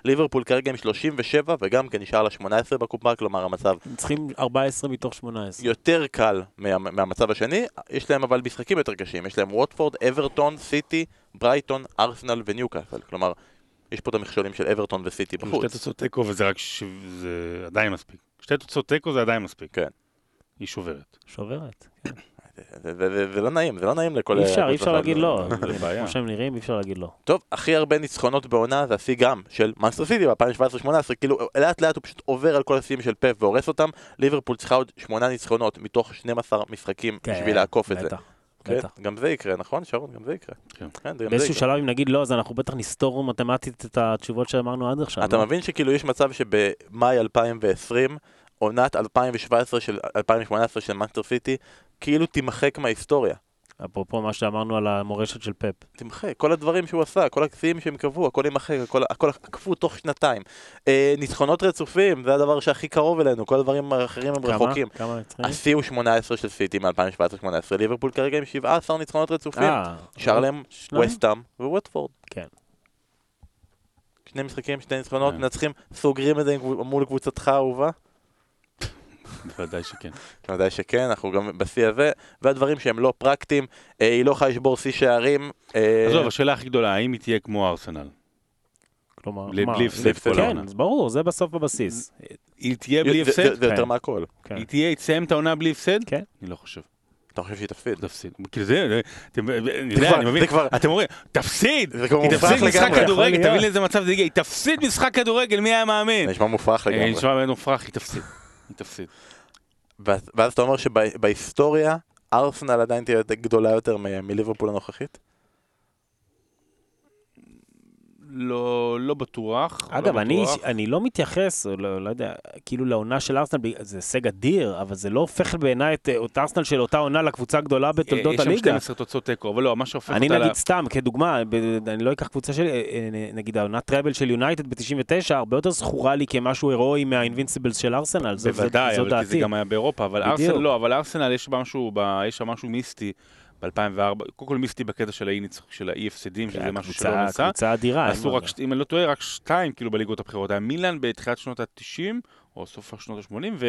S1: ליברפול כרגע עם 37 וגם כן נשאר לה 18 בקופה, כלומר המצב
S3: צריכים 14 מתוך 18.
S1: יותר קל מה, מהמצב השני, יש להם אבל משחקים יותר קשים, יש להם ווטפורד, אברטון, סיטי, ברייטון, ארסנל וניוקאסל, כלומר יש פה את המכשולים של אברטון וסיטי
S2: כאילו שתי
S1: בחוץ.
S2: תוצאות תיקו וזה רק, ש- זה עדיין מספיק. שתי תוצאות תיקו זה עדיין מספיק.
S1: כן.
S2: היא שוברת.
S3: שוברת.
S1: זה- זה לא נעים, זה לא נעים לכל...
S3: אי אפשר, אי אפשר. להגיד לא. כמו שהם נראים, אי אפשר להגיד לא.
S1: טוב, הכי הרבה ניצחונות בעונה זה השיא גם של מאנסטר סיטי ב-2017-2018, כאילו לאט לאט הוא פשוט עובר על כל השיאים של פפ והורס אותם, ליברפול צריכה עוד שמונה ניצחונות מתוך 12 משחקים בשביל לעקוף את זה.
S3: כן, בטח.
S1: גם זה יקרה, נכון שרון? גם זה יקרה.
S2: כן.
S1: כן, גם
S3: באיזשהו. שלב אם נגיד לא, אז אנחנו בטח נסתור מתמטית את התשובות שאמרנו עד עכשיו.
S1: אתה
S3: לא?
S1: מבין שכאילו יש מצב שבמאי 2020, עונת 2017 של 2018 של מאנסטר סיטי, כאילו תימחק מההיסטוריה.
S3: אפרופו מה שאמרנו על המורשת של פפ.
S1: תמחק, כל הדברים שהוא עשה, כל השיאים שהם קבעו, הכל יימחק, הכל, הכל עקפו תוך שנתיים. אה, ניצחונות רצופים, זה הדבר שהכי קרוב אלינו, כל הדברים האחרים הם
S3: כמה?
S1: רחוקים.
S3: כמה הם צריכים?
S1: השיא הוא 18 של סיטי מ-2017-2018, ליברפול כרגע עם 17 ניצחונות רצופים.
S3: אה,
S1: נשאר להם
S3: שניים?
S1: וסטאם וווטפורד.
S3: כן.
S1: שני משחקים, שני ניצחונות,
S2: כן.
S1: מנצחים, סוגרים את זה מול קבוצתך האהובה.
S2: בוודאי שכן.
S1: ודאי שכן, אנחנו גם בשיא הזה, והדברים שהם לא פרקטיים, אה, היא לא יכולה לשבור שיא שערים. אה,
S2: עזוב, השאלה הכי גדולה, האם היא תהיה כמו ארסנל?
S3: כלומר,
S2: בלי הפסד כל
S3: כן,
S2: העונה.
S3: אז ברור, זה בסוף בבסיס.
S2: היא תהיה בלי הפסד?
S1: זה יותר
S3: כן.
S1: מהכל.
S3: כן.
S2: היא תהיה, היא תסיים את העונה בלי הפסד?
S3: כן.
S2: אני לא חושב.
S1: אתה חושב שהיא תפסיד?
S2: תפסיד. כאילו זה, אני יודע, אני מבין, אתם אומרים, תפסיד! היא תפסיד משחק. כדורגל, תבין. לאיזה מצב זה הגיע, היא תפסיד משחק כדורגל, מי היה מאמין?
S1: נשמע מופרך
S2: אה,
S1: לגמרי.
S2: נשמע מופרך, היא תפסיד. היא תפסיד.
S1: ואז אתה אומר שבהיסטוריה, ארסנל עדיין תהיה גדולה יותר מליברפול הנוכחית?
S2: לא לא בטוח. לא
S3: אגב, אני,
S2: בטוח.
S3: אני לא מתייחס, לא, לא יודע, כאילו לעונה של ארסנל, זה הישג אדיר, אבל זה לא הופך בעיניי את, את ארסנל של אותה עונה לקבוצה הגדולה בתולדות
S2: יש שם
S3: הליגה.
S2: 12 תוצאות תיקו, אבל לא, מה שהופך
S3: אני
S2: אותה... ל-
S3: נגיד סתם, כדוגמה, ב- אני לא אקח קבוצה שלי, אה, אה, נגיד העונת טראבל של יונייטד ב-99, הרבה יותר זכורה לי כמשהו הירואי מהאינבינסיבלס של ארסנל, זו, זו,
S2: בוודאי,
S3: זו
S2: אבל כי זה
S3: דעתי.
S2: גם היה באירופה, אבל
S3: בדיוק.
S2: ארסנל לא, אבל ארסנל יש משהו, ב- יש שם משהו מיסטי ב-2004, קודם כל מיסטי בקטע של האי ניצח, של האי הפסדים, שזה
S3: כן,
S2: משהו שלא נעשה.
S3: קבוצה אדירה.
S2: עשו רק, אם אני לא טועה, רק שתיים כאילו בליגות הבחירות. היה מילאן בתחילת שנות ה-90, או סוף שנות ה-80,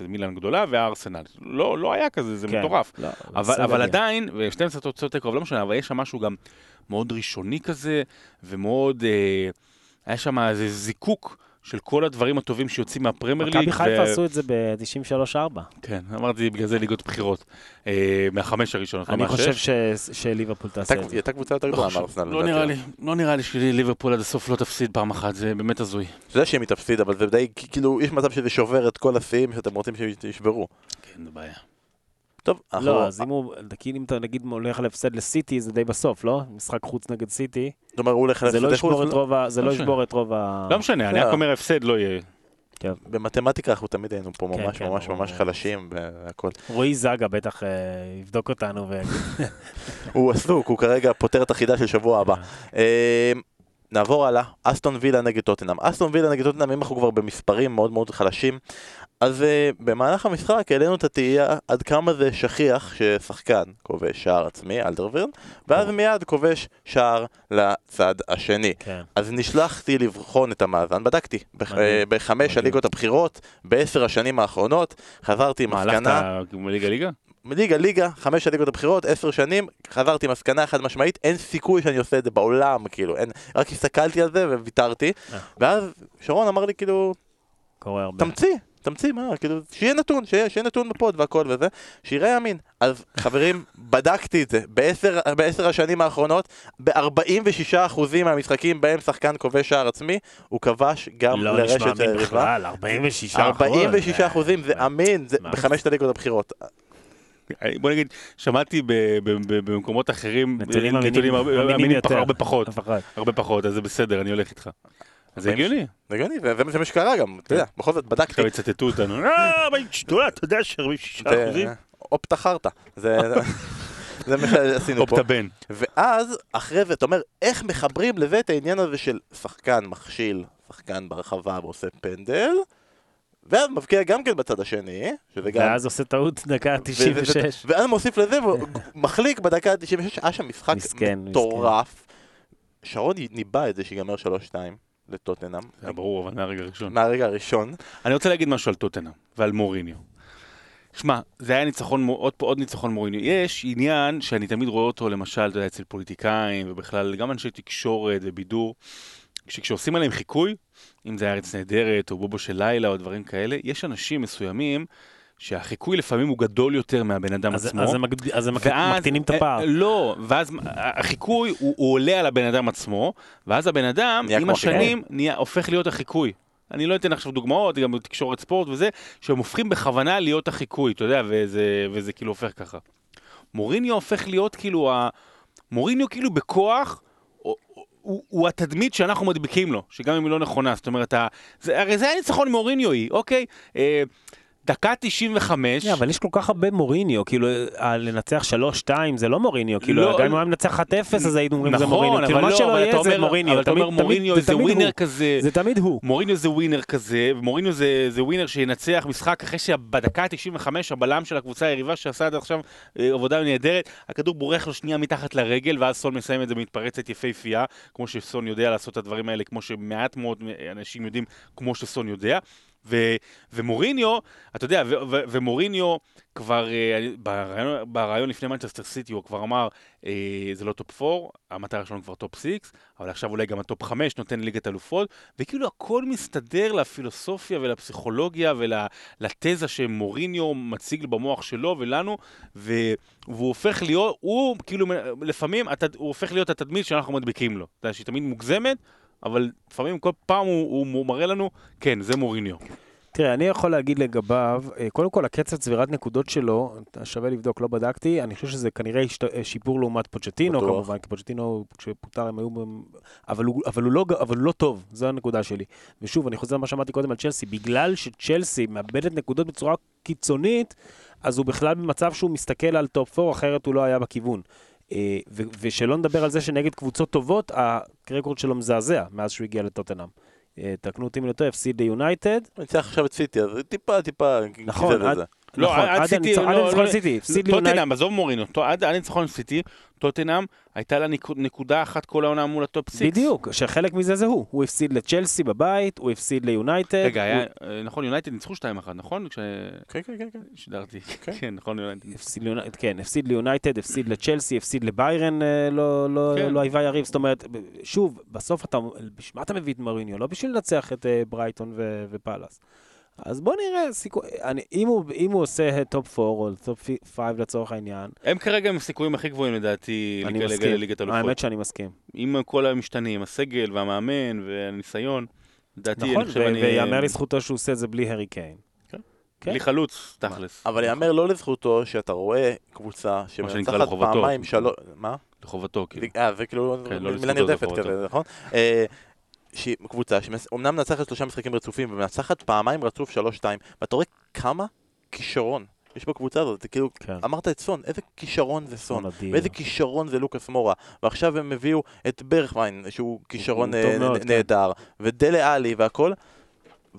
S2: ומילאן גדולה, והארסנל. לא, לא היה כזה, זה
S3: כן,
S2: מטורף.
S3: לא,
S2: אבל, אבל
S3: אדיר.
S2: עדיין, ו-12 תוצאות תיקו, לא משנה, אבל יש שם משהו גם מאוד ראשוני כזה, ומאוד, אה, היה שם איזה זיקוק של כל הדברים הטובים שיוצאים מהפרמייר ליג.
S3: מכבי חיפה
S2: ו-
S3: עשו את זה ב-93-4.
S2: כן, אמרתי בגלל זה ליגות בחירות, אה, מהחמש הראשונות, לא
S3: אני. חושב ש- שליברפול תעשה את
S1: היא
S3: זה.
S1: הייתה קבוצה יותר
S2: לא
S1: גדולה
S2: חושב,
S1: מארסנל.
S2: לא. נראה לי, לא נראה לי שליברפול עד הסוף לא תפסיד פעם אחת, זה באמת הזוי.
S1: אתה יודע שאם היא תפסיד, אבל זה די, כאילו, יש מצב שזה שובר את כל השיאים שאתם רוצים שישברו.
S2: כן, זה בעיה.
S1: טוב, אנחנו...
S3: לא, אז אם הוא, אם אתה נגיד הולך על הפסד לסיטי, זה די בסוף, לא? משחק חוץ נגד סיטי.
S1: זאת אומרת, הוא הולך
S3: זה לא
S1: להפסד
S3: ישבור
S1: חוץ,
S3: את רוב ה... זה
S2: לא
S3: לא
S2: משנה.
S3: ישבור את רוב ה...
S2: לא משנה, אני
S1: לא.
S2: רק אומר הפסד לא יהיה.
S1: במתמטיקה אנחנו תמיד היינו פה
S3: כן,
S1: ממש
S3: כן,
S1: ממש. ממש חלשים והכל.
S3: רועי זגה בטח אה, יבדוק אותנו ויגיד...
S1: הוא עסוק, הוא כרגע פותר את החידה של שבוע הבא. אה, נעבור הלאה, אסטון וילה נגד טוטנאם. אסטון וילה נגד טוטנאם, אם אנחנו כבר במספרים מאוד מאוד חלשים, אז uh, במהלך המשחק העלינו את התהייה עד כמה זה שכיח ששחקן כובש שער עצמי, אלדרווירן, ואז מיד כובש שער לצד השני.
S3: כן.
S1: אז נשלחתי לבחון את המאזן, בדקתי, בח-. אה, בחמש. הליגות הבכירות, בעשר השנים האחרונות, חזרתי עם מסקנה,
S2: הלכת ליגה ליגה?
S1: ליגה ליגה, חמש הליגות הבכירות, עשר שנים, חזרתי מסקנה חד משמעית, אין סיכוי שאני עושה את זה בעולם, כאילו, אין, רק הסתכלתי על זה וויתרתי,
S3: אה.
S1: ואז שרון אמר לי כאילו. תמציא, תמציא, מה, כאילו, שיהיה נתון, שיהיה, שיהיה נתון בפוד והכל וזה, שיראה ימין. אז חברים, בדקתי את זה, בעשר, בעשר השנים האחרונות, ב-46% מהמשחקים בהם שחקן כובש שער עצמי, הוא כבש גם
S3: לא נשמע
S1: לרשת
S3: אמין
S1: היריבה.
S3: בכלל, 46
S1: 46 אחוזים, זה אמין, זה? בחמשת הליגות הבכירות.
S2: בוא נגיד, שמעתי ב- ב- ב- במקומות אחרים,
S3: נתונים
S2: אה, הרבה- פחות. הרבה פחות, אז זה בסדר, אני הולך איתך. זה הגיוני,
S1: זה הגיוני, זה זה מה שקרה גם, אתה יודע, בכל זאת בדקתי.
S2: עכשיו יצטטו אותנו, אה, אבל שדולה, אתה יודע ש-46
S1: זה-
S2: אחוזים,
S1: אופטה חרטא, זה מה שעשינו פה.
S2: אופטה בן.
S1: ואז, אחרי זה, אתה אומר, איך מחברים לזה את העניין הזה של שחקן מכשיל, שחקן ברחבה ועושה פנדל, ואז מבקיע גם כן בצד השני, שזה גם...
S3: ואז עושה טעות דקה
S1: ו- ו-
S3: 96.
S1: ואז מוסיף לזה, מחליק בדקה ה-96, היה שם משחק מטורף. שרון ניבא את זה שיגמר 3-2 לטוטנאם,
S2: זה ברור, אבל מהרגע הראשון.
S1: מהרגע הראשון.
S2: אני רוצה להגיד משהו על טוטנאם ועל מוריניו. שמע, זה היה ניצחון, עוד, עוד ניצחון מוריניו. יש עניין שאני תמיד רואה אותו, למשל, אתה יודע, אצל פוליטיקאים, ובכלל, גם אנשי תקשורת ובידור, כשעושים עליהם חיקוי, אם זה ארץ נהדרת, או בובו של לילה, או דברים כאלה, יש אנשים מסוימים שהחיקוי לפעמים הוא גדול יותר מהבן אדם
S3: אז
S2: עצמו.
S3: אז הם מגד- אז הם מק-
S2: ואז-
S3: מקטינים את
S2: אה,
S3: הפער.
S2: לא, ואז החיקוי הוא, הוא עולה על הבן אדם עצמו, ואז הבן אדם עם. השנים נהיה, הופך להיות החיקוי. אני לא אתן עכשיו דוגמאות, גם בתקשורת ספורט וזה, שהם הופכים בכוונה להיות החיקוי, אתה יודע, וזה, וזה כאילו הופך ככה. מוריניו הופך להיות כאילו, ה... מוריניו כאילו בכוח, הוא, הוא, הוא התדמית שאנחנו מדביקים לו, שגם אם היא לא נכונה, זאת אומרת, ה... זה, הרי זה היה ניצחון מוריניואי, אוקיי? אה, דקה 95,
S3: Yeah, אבל יש כל כך הרבה מוריניו, כאילו, אה, לנצח 3-2 זה לא מוריניו, כאילו,
S2: לא,
S3: גם אם. הוא היה מנצח 1-0 אז היינו אומרים זה
S2: נכון,
S3: מוריניו, כאילו,
S2: אבל
S3: מה
S2: לא,
S3: שלא יהיה זה
S2: אומר,
S3: מוריניו,
S2: אבל אתה אומר מוריניו
S3: זה
S2: ווינר. כזה,
S3: זה תמיד הוא.
S2: מוריניו זה ווינר כזה, ומוריניו זה, זה ווינר שינצח משחק אחרי שבדקה ה-95 הבלם של הקבוצה היריבה שעשה עד עכשיו אה, עבודה נהדרת, הכדור בורח לו שנייה מתחת לרגל, ואז סון מסיים את זה במתפרצת יפהפייה, כמו שסון יודע לעשות את הדברים האלה, כמו שמעט מאוד אנשים יודעים, כמו שסון יודע. ו- ומוריניו, אתה יודע, ו- ו- ומוריניו כבר, אני- בראיון, בראיון לפני מנצ'סטר סיטי הוא כבר אמר, אה, זה לא top 4, המטרה שלנו כבר top 6, אבל עכשיו אולי גם ה top 5 נותן ליגת אלופות, וכאילו הכל מסתדר לפילוסופיה ולפסיכולוגיה ולתזה שמוריניו מציג במוח שלו ולנו, ו- והוא הופך להיות, הוא כאילו לפעמים, הוא הופך להיות התדמית שאנחנו מדביקים לו. שהיא תמיד מוגזמת, אבל לפעמים כל פעם הוא, הוא מראה לנו, כן, זה מוריניו.
S3: תראה, אני יכול להגיד לגביו, אה, קודם כל הקצב צבירת נקודות שלו, שווה לבדוק, לא בדקתי, אני חושב שזה כנראה אה, שיפור לעומת פוצ'טינו,
S1: בטוח.
S3: כמובן, כי פוצ'טינו כשפוטר הם היו, אבל הוא, אבל, הוא לא, אבל הוא לא טוב, זו הנקודה שלי. ושוב, אני חוזר למה שאמרתי קודם על צ'לסי, בגלל שצ'לסי מאבדת נקודות בצורה קיצונית, אז הוא בכלל במצב שהוא מסתכל על top 4, אחרת הוא לא היה בכיוון. אה, ו- ושלא נדבר על זה שנגד קבוצות טובות, הרקורד שלו מזעזע מאז שהוא הגיע לטוטנאם. אה, תקנו אותי אם אני טועה, הפסיד ליונייטד,
S1: ניצח עכשיו את סיטי, אז טיפה טיפה,
S3: נכון, עד-.
S2: לא,
S3: נכון,
S2: עד סיטי,
S3: הניצחון-
S2: לא,
S3: עד הניצחון
S2: לא,
S3: סיטי, הפסיד ליונייטד.
S2: טוטנאם, עזוב מוריניו, עד עד ניצחון סיטי, טוטנאם הייתה לה נקודה אחת כל העונה מול ה top 6.
S3: בדיוק, שחלק מזה זה הוא. הוא הפסיד לצ'לסי בבית, הוא הפסיד ליונייטד.
S2: רגע, היה, אה, נכון, יונייטד ניצחו 2-1, נכון?
S1: כן, כן, כן, כן.
S2: כששידרתי.
S1: כן.
S2: כן, נכון, יונייטד.
S3: הפסיד ליונייטד, כן, הפסיד ליונייטד, הפסיד לצ'לסי, הפסיד לביירן, אה, לא, לא,
S2: כן.
S3: לא היווה יריב. זאת אומרת, שוב, בסוף אתה, בשביל מה אתה מביא את מוריניו? לא בשביל לנצח את אה, ברייטון ו- ופאלאס. אז בוא נראה, סיכו... אני, אם, הוא, אם הוא עושה top 4 או top 5 לצורך העניין,
S2: הם כרגע עם הסיכויים הכי גבוהים לדעתי. לליגת אלופות.
S3: האמת שאני מסכים.
S2: עם כל המשתנים, הסגל והמאמן והניסיון, לדעתי,
S3: נכון,
S2: אני חושב,
S3: ו-
S2: אני...
S3: ויאמר לזכותו שהוא עושה את זה בלי הארי קיין.
S2: כן.
S3: כן.
S2: בלי חלוץ, תכלס.
S1: אבל יאמר לא לזכותו שאתה רואה קבוצה שמנצחת. פעמיים שלוש... מה?
S2: לחובתו, כאילו.
S1: אה, זה כאילו
S2: כן, לא
S1: מילה נרדפת. כזה, נכון? שהיא קבוצה שאומנם מנצחת שלושה משחקים רצופים ומנצחת פעמיים רצוף שלוש-שתיים ואתה רואה כמה כישרון יש בקבוצה הזאת, זה כאילו,
S3: כן.
S1: אמרת את סון, איזה כישרון זה סון,
S3: נדיר.
S1: ואיזה כישרון זה לוקאס מורה, ועכשיו הם הביאו את ברחוויין, שהוא כישרון אה,
S3: כן.
S1: נהדר, ודלה עלי והכל,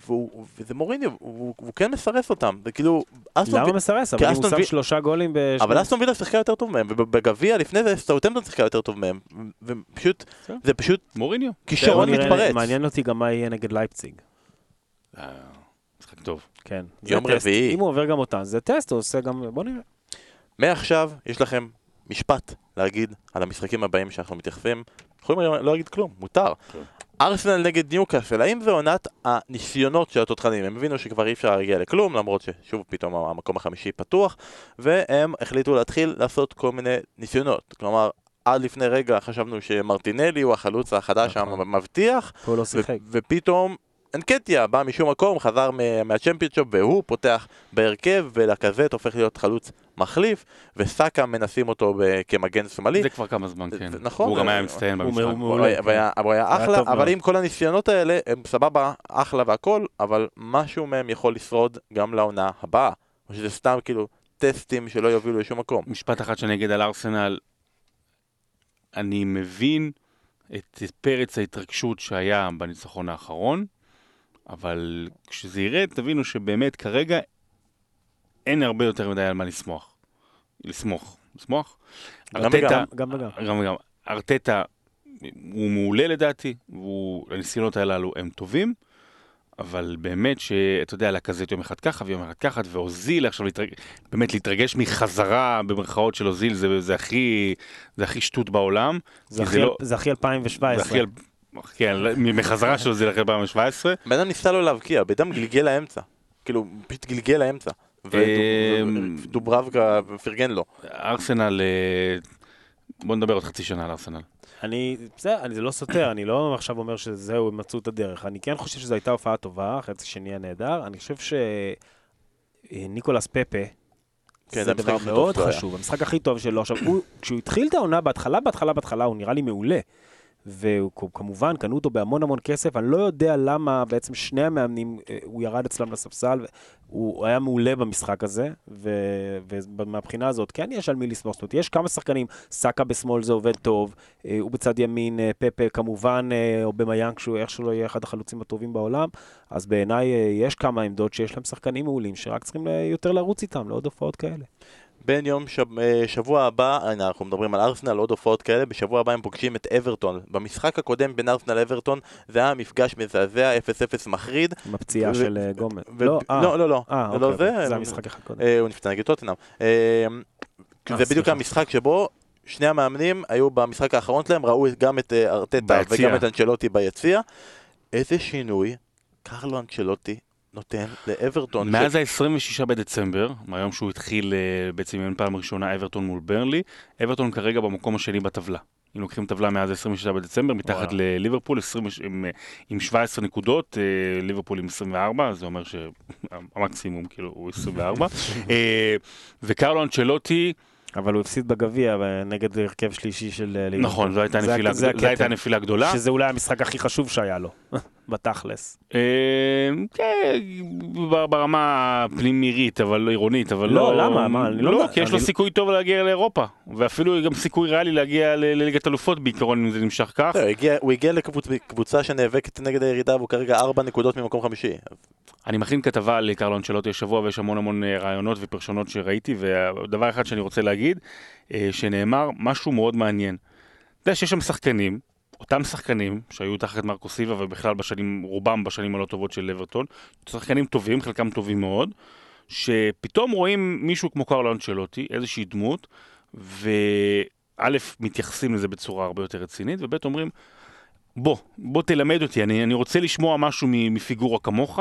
S1: והוא, וזה מוריניו, הוא, הוא כן מסרס אותם, זה כאילו,
S3: למה
S1: ו-
S3: מסרס? אבל הוא שם
S1: ויל-
S3: שלושה גולים בשני...
S1: אבל אסטון וילה שיחקה יותר טוב מהם, ובגביע לפני זה סאות'המפטון שיחקה יותר טוב מהם, ופשוט. זה פשוט
S2: מוריניו.
S1: כישרון מתפרץ.
S3: מעניין אותי גם מה יהיה נגד לייפציג.
S2: אה, משחק טוב.
S3: כן.
S1: יום. רביעי.
S3: אם הוא עובר גם אותה, זה טסט, הוא עושה גם... בוא נראה.
S1: מעכשיו יש לכם משפט להגיד על המשחקים הבאים שאנחנו מתייחסים. יכולים לא להגיד כלום, מותר.
S2: כן.
S1: ארסנל נגד ניוקאסל, האם זה עונת הניסיונות של התותחנים? הם הבינו שכבר אי אפשר להגיע לכלום, למרות ששוב פתאום המקום החמישי פתוח, והם החליטו להתחיל לעשות כל מיני ניסיונות. כלומר, עד לפני רגע חשבנו שמרטינלי הוא החלוץ החדש
S3: נכון.
S1: המבטיח,
S3: לא.
S1: ופתאום אנקטיה בא משום מקום, חזר מה- מהצ'מפיונשופ והוא פותח בהרכב ולקזט הופך להיות חלוץ מחליף וסאקה מנסים אותו ב- כמגן שמאלי.
S2: זה כבר כמה זמן, כן.
S1: נכון.
S2: הוא גם היה מצטיין במשחק.
S3: הוא
S1: היה-
S3: כן.
S1: היה- אחלה, אבל. עם כל הניסיונות האלה הם סבבה, אחלה והכל, אבל משהו מהם יכול לשרוד גם לעונה הבאה. או שזה סתם כאילו טסטים שלא יובילו לשום מקום.
S2: משפט אחד שאני אגיד על ארסנל, אני מבין את פרץ ההתרגשות שהיה בניצחון האחרון, אבל כשזה ירד תבינו שבאמת כרגע אין הרבה יותר מדי על מה לשמוח. לשמוח. לשמוח?
S1: גם
S2: ארטטה-
S3: גם גם וגם.
S2: גם וגם. ארטטה הוא מעולה לדעתי, והניסיונות הללו הם טובים, אבל באמת שאתה יודע, לקזט יום אחד ככה ויום אחד ככה, ואוזיל עכשיו, להתרג... באמת להתרגש מחזרה במרכאות של אוזיל, זה, זה, הכי, זה הכי שטות בעולם.
S3: זה
S2: כי
S3: הכי-
S2: לא-
S3: זה הכי 2017.
S2: זה הכי... על- כן, מחזרה של אוזיל אחרי 2017.
S1: בן אדם ניסה לו להבקיע, בן אדם גלגל לאמצע. כאילו, פשוט גלגל לאמצע.
S2: אמ,
S1: ודוברבקה פרגן לו.
S2: ארסנל, אה, בוא נדבר עוד חצי שנה על ארסנל.
S3: אני, בסדר, אני- זה לא סותר, אני לא עכשיו אומר שזהו, הם מצאו את הדרך. אני כן חושב שזו הייתה הופעה טובה, חצי שני היה נהדר. אני חושב שניקולס פפה,
S1: כן,
S3: זה דבר מאוד. חשוב, המשחק הכי טוב שלו. עכשיו, הוא- כשהוא התחיל את העונה, בהתחלה, בהתחלה, בהתחלה, הוא נראה לי מעולה. וכמובן, קנו אותו בהמון המון כסף, אני לא יודע למה בעצם שני המאמנים, אה, הוא ירד אצלם לספסל, הוא היה מעולה במשחק הזה, ומהבחינה הזאת, כן יש על מי לסמוך, זאת אומרת, יש כמה שחקנים, סאקה בשמאל זה עובד טוב, אה, הוא בצד ימין, אה, פפה כמובן, או במיאנג, שהוא איך שלא יהיה אחד החלוצים הטובים בעולם, אז בעיניי יש כמה עמדות שיש להם שחקנים מעולים, שרק צריכים יותר לרוץ איתם, לעוד הופעות כאלה.
S1: בין יום שב, אה, שבוע הבא, הנה, אנחנו מדברים על ארסנל, עוד הופעות כאלה, בשבוע הבא הם פוגשים את אברטון. במשחק הקודם בין ארסנל לאברטון זה היה מפגש מזעזע, 0-0 מחריד.
S3: עם הפציעה
S1: ו-
S3: של אה, גומר.
S1: ו-
S3: לא, אה,
S1: לא, לא, לא.
S3: אה,
S1: לא,
S3: אוקיי,
S1: זה-
S3: אוקיי, זה המשחק אחד קודם.
S1: אה, הוא נפצע נגד טוטנאם. אה, זה בדיוק. המשחק שבו שני המאמנים היו במשחק האחרון שלהם, ראו גם את אה, ארטטה
S2: ביציע.
S1: וגם את אנצ'לוטי ביציע. איזה שינוי קרלו אנצ'לוטי נותן לאברטון.
S2: מאז ה-26 בדצמבר, מהיום שהוא התחיל אה, בעצם עם פעם ראשונה אברטון מול ברנלי, אברטון כרגע במקום השני בטבלה. אם לוקחים טבלה מאז ה-26 בדצמבר, מתחת. לליברפול, 20, עם, אה, עם 17 נקודות, אה, ליברפול עם 24, זה אומר שהמקסימום כאילו הוא 24. אה, וקרלו אנצ'לוטי,
S3: אבל הוא הפסיד בגביע נגד הרכב שלישי של ליברפול.
S2: נכון, זו הייתה
S3: זה
S2: נפילה,
S3: הק- זה
S2: זו הייתה. נפילה גדולה.
S3: שזה אולי המשחק הכי חשוב שהיה לו, בתכלס.
S2: אה, כן, ברמה הפנימירית, אבל לא עירונית, אבל
S3: לא,
S2: לא...
S3: למה? מה, אני לא
S2: לא, כי יש לו סיכוי טוב להגיע לאירופה, ואפילו גם סיכוי ריאלי להגיע לליגת אלופות בעיקרון, אם זה נמשך כך.
S1: הגיע- הוא הגיע לקבוצה שנאבקת נגד הירידה והוא כרגע ארבע נקודות ממקום חמישי.
S2: אני מכין כתבה על קרלו אנצ'לוטי השבוע, ויש המון המון אה, רעיונות ופרשנות שראיתי, ודבר אחד שאני רוצה להגיד, אה, שנאמר משהו מאוד מעניין. אתה יודע שיש שם שחקנים, אותם שחקנים שהיו תחת מרקו סיבה ובכלל בשנים, רובם בשנים הלא טובות של אברטון, שחקנים טובים, חלקם טובים מאוד, שפתאום רואים מישהו כמו קרלו אנצ'לוטי, איזושהי דמות, וא', מתייחסים לזה בצורה הרבה יותר רצינית, וב', אומרים, בוא, בוא תלמד אותי, אני, אני רוצה לשמוע משהו מפיגורה כמוך,